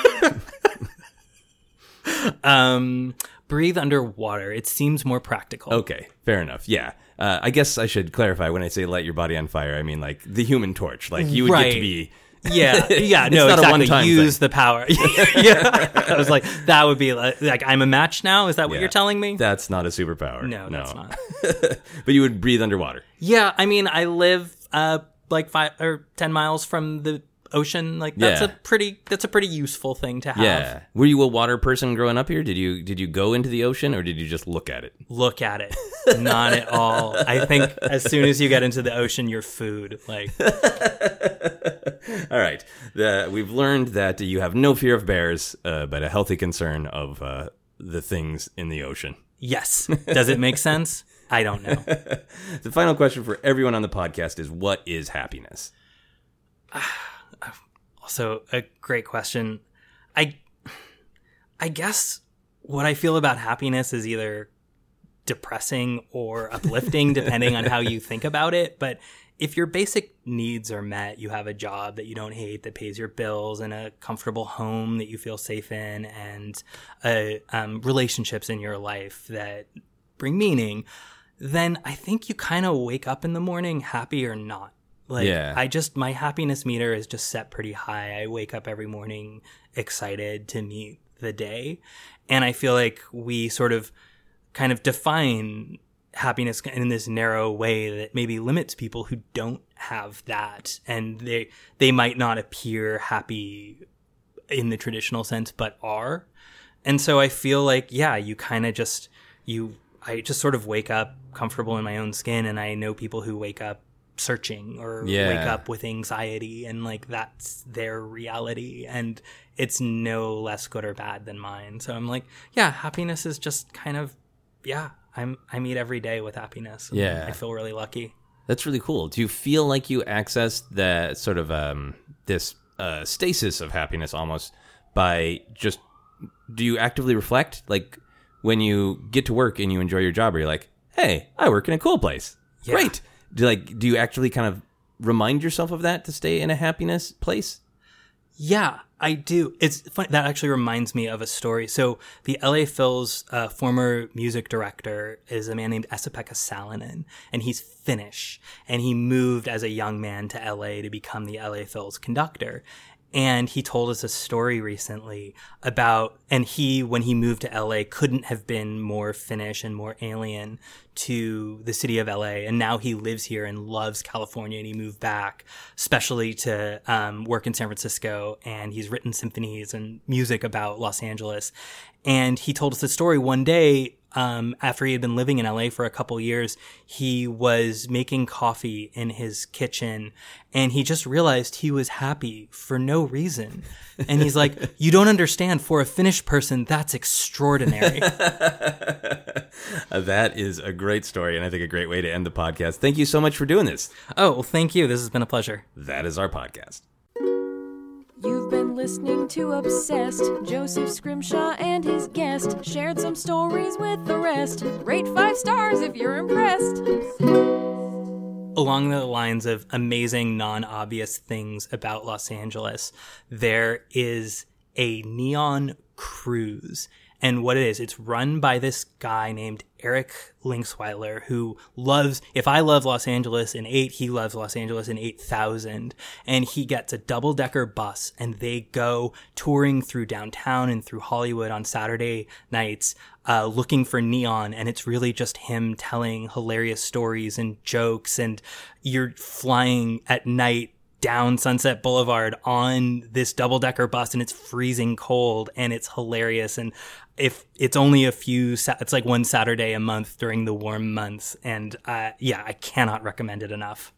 um, breathe underwater. It seems more practical. Okay, fair enough. Yeah. Uh, I guess I should clarify when I say light your body on fire, I mean like the human torch. Like you would Right. get to be. Yeah, yeah, no, exactly. Use thing. the power. yeah, I was like, that would be like, like, I'm a match now. Is that what Yeah. you're telling me? That's not a superpower. no, that's not. but you would breathe underwater. Yeah, I mean, I live uh like five or ten miles from the ocean. Like that's Yeah. a pretty that's a pretty useful thing to have. Yeah. Were you a water person growing up here? Did you did you go into the ocean or did you just look at it? Look at it. Not at all. I think as soon as you get into the ocean, you're food. Like All right. The, we've learned that you have no fear of bears, uh, but a healthy concern of uh, the things in the ocean. yes. Does it make sense? I don't know. The final question for everyone on the podcast is what is happiness? Also, a great question. I I guess what I feel about happiness is either depressing or uplifting depending on how you think about it, but if your basic needs are met, you have a job that you don't hate that pays your bills and a comfortable home that you feel safe in and uh, um, relationships in your life that bring meaning, then I think you kind of wake up in the morning happy or not. Like Yeah. I just my happiness meter is just set pretty high. I wake up every morning excited to meet the day. And I feel like we sort of kind of define happiness in this narrow way that maybe limits people who don't have that and they they might not appear happy in the traditional sense but are. And so I feel like yeah, you kind of just you I just sort of wake up comfortable in my own skin and I know people who wake up searching or Yeah. wake up with anxiety and like that's their reality and it's no less good or bad than mine. So I'm like, yeah, happiness is just kind of yeah, I'm I meet every day with happiness. and Yeah. I feel really lucky. That's really cool. Do you feel like you access that sort of um, this uh, stasis of happiness almost by just? Do you actively reflect, like when you get to work and you enjoy your job, or you're like, "Hey, I work in a cool place. Yeah. Great." Do like do you actually kind of remind yourself of that to stay in a happiness place? Yeah, I do. It's. That actually reminds me of a story. So the LA Phil's uh, former music director is a man named Esa-Pekka Salonen, and he's Finnish. And he moved as a young man to LA to become the LA Phil's conductor. And he told us a story recently about, and he, when he moved to LA, couldn't have been more Finnish and more alien to the city of LA. And now he lives here and loves California and he moved back, especially to um, work in San Francisco. And he's written symphonies and music about Los Angeles. And he told us a story one day um, after he had been living in LA for a couple years, he was making coffee in his kitchen and he just realized he was happy for no reason. And he's like, You don't understand. For a Finnish person, that's extraordinary. that is a great story, and I think a great way to end the podcast. Thank you so much for doing this. oh, well, thank you. This has been a pleasure. That is our podcast. You've been listening to Obsessed. Joseph Scrimshaw and his guest shared some stories with the rest. Rate five stars if you're impressed. along the lines of amazing non-obvious things about Los Angeles, there is a neon cruise. And what it is, it's run by this guy named Eric Lynxwiler, who loves, if I love Los Angeles in eight, he loves Los Angeles in 8,000. And he gets a double decker bus and they go touring through downtown and through Hollywood on Saturday nights, uh, looking for neon. And it's really just him telling hilarious stories and jokes. And you're flying at night down Sunset Boulevard on this double decker bus and it's freezing cold and it's hilarious. And if it's only a few, it's like one Saturday a month during the warm months. And uh, yeah, I cannot recommend it enough.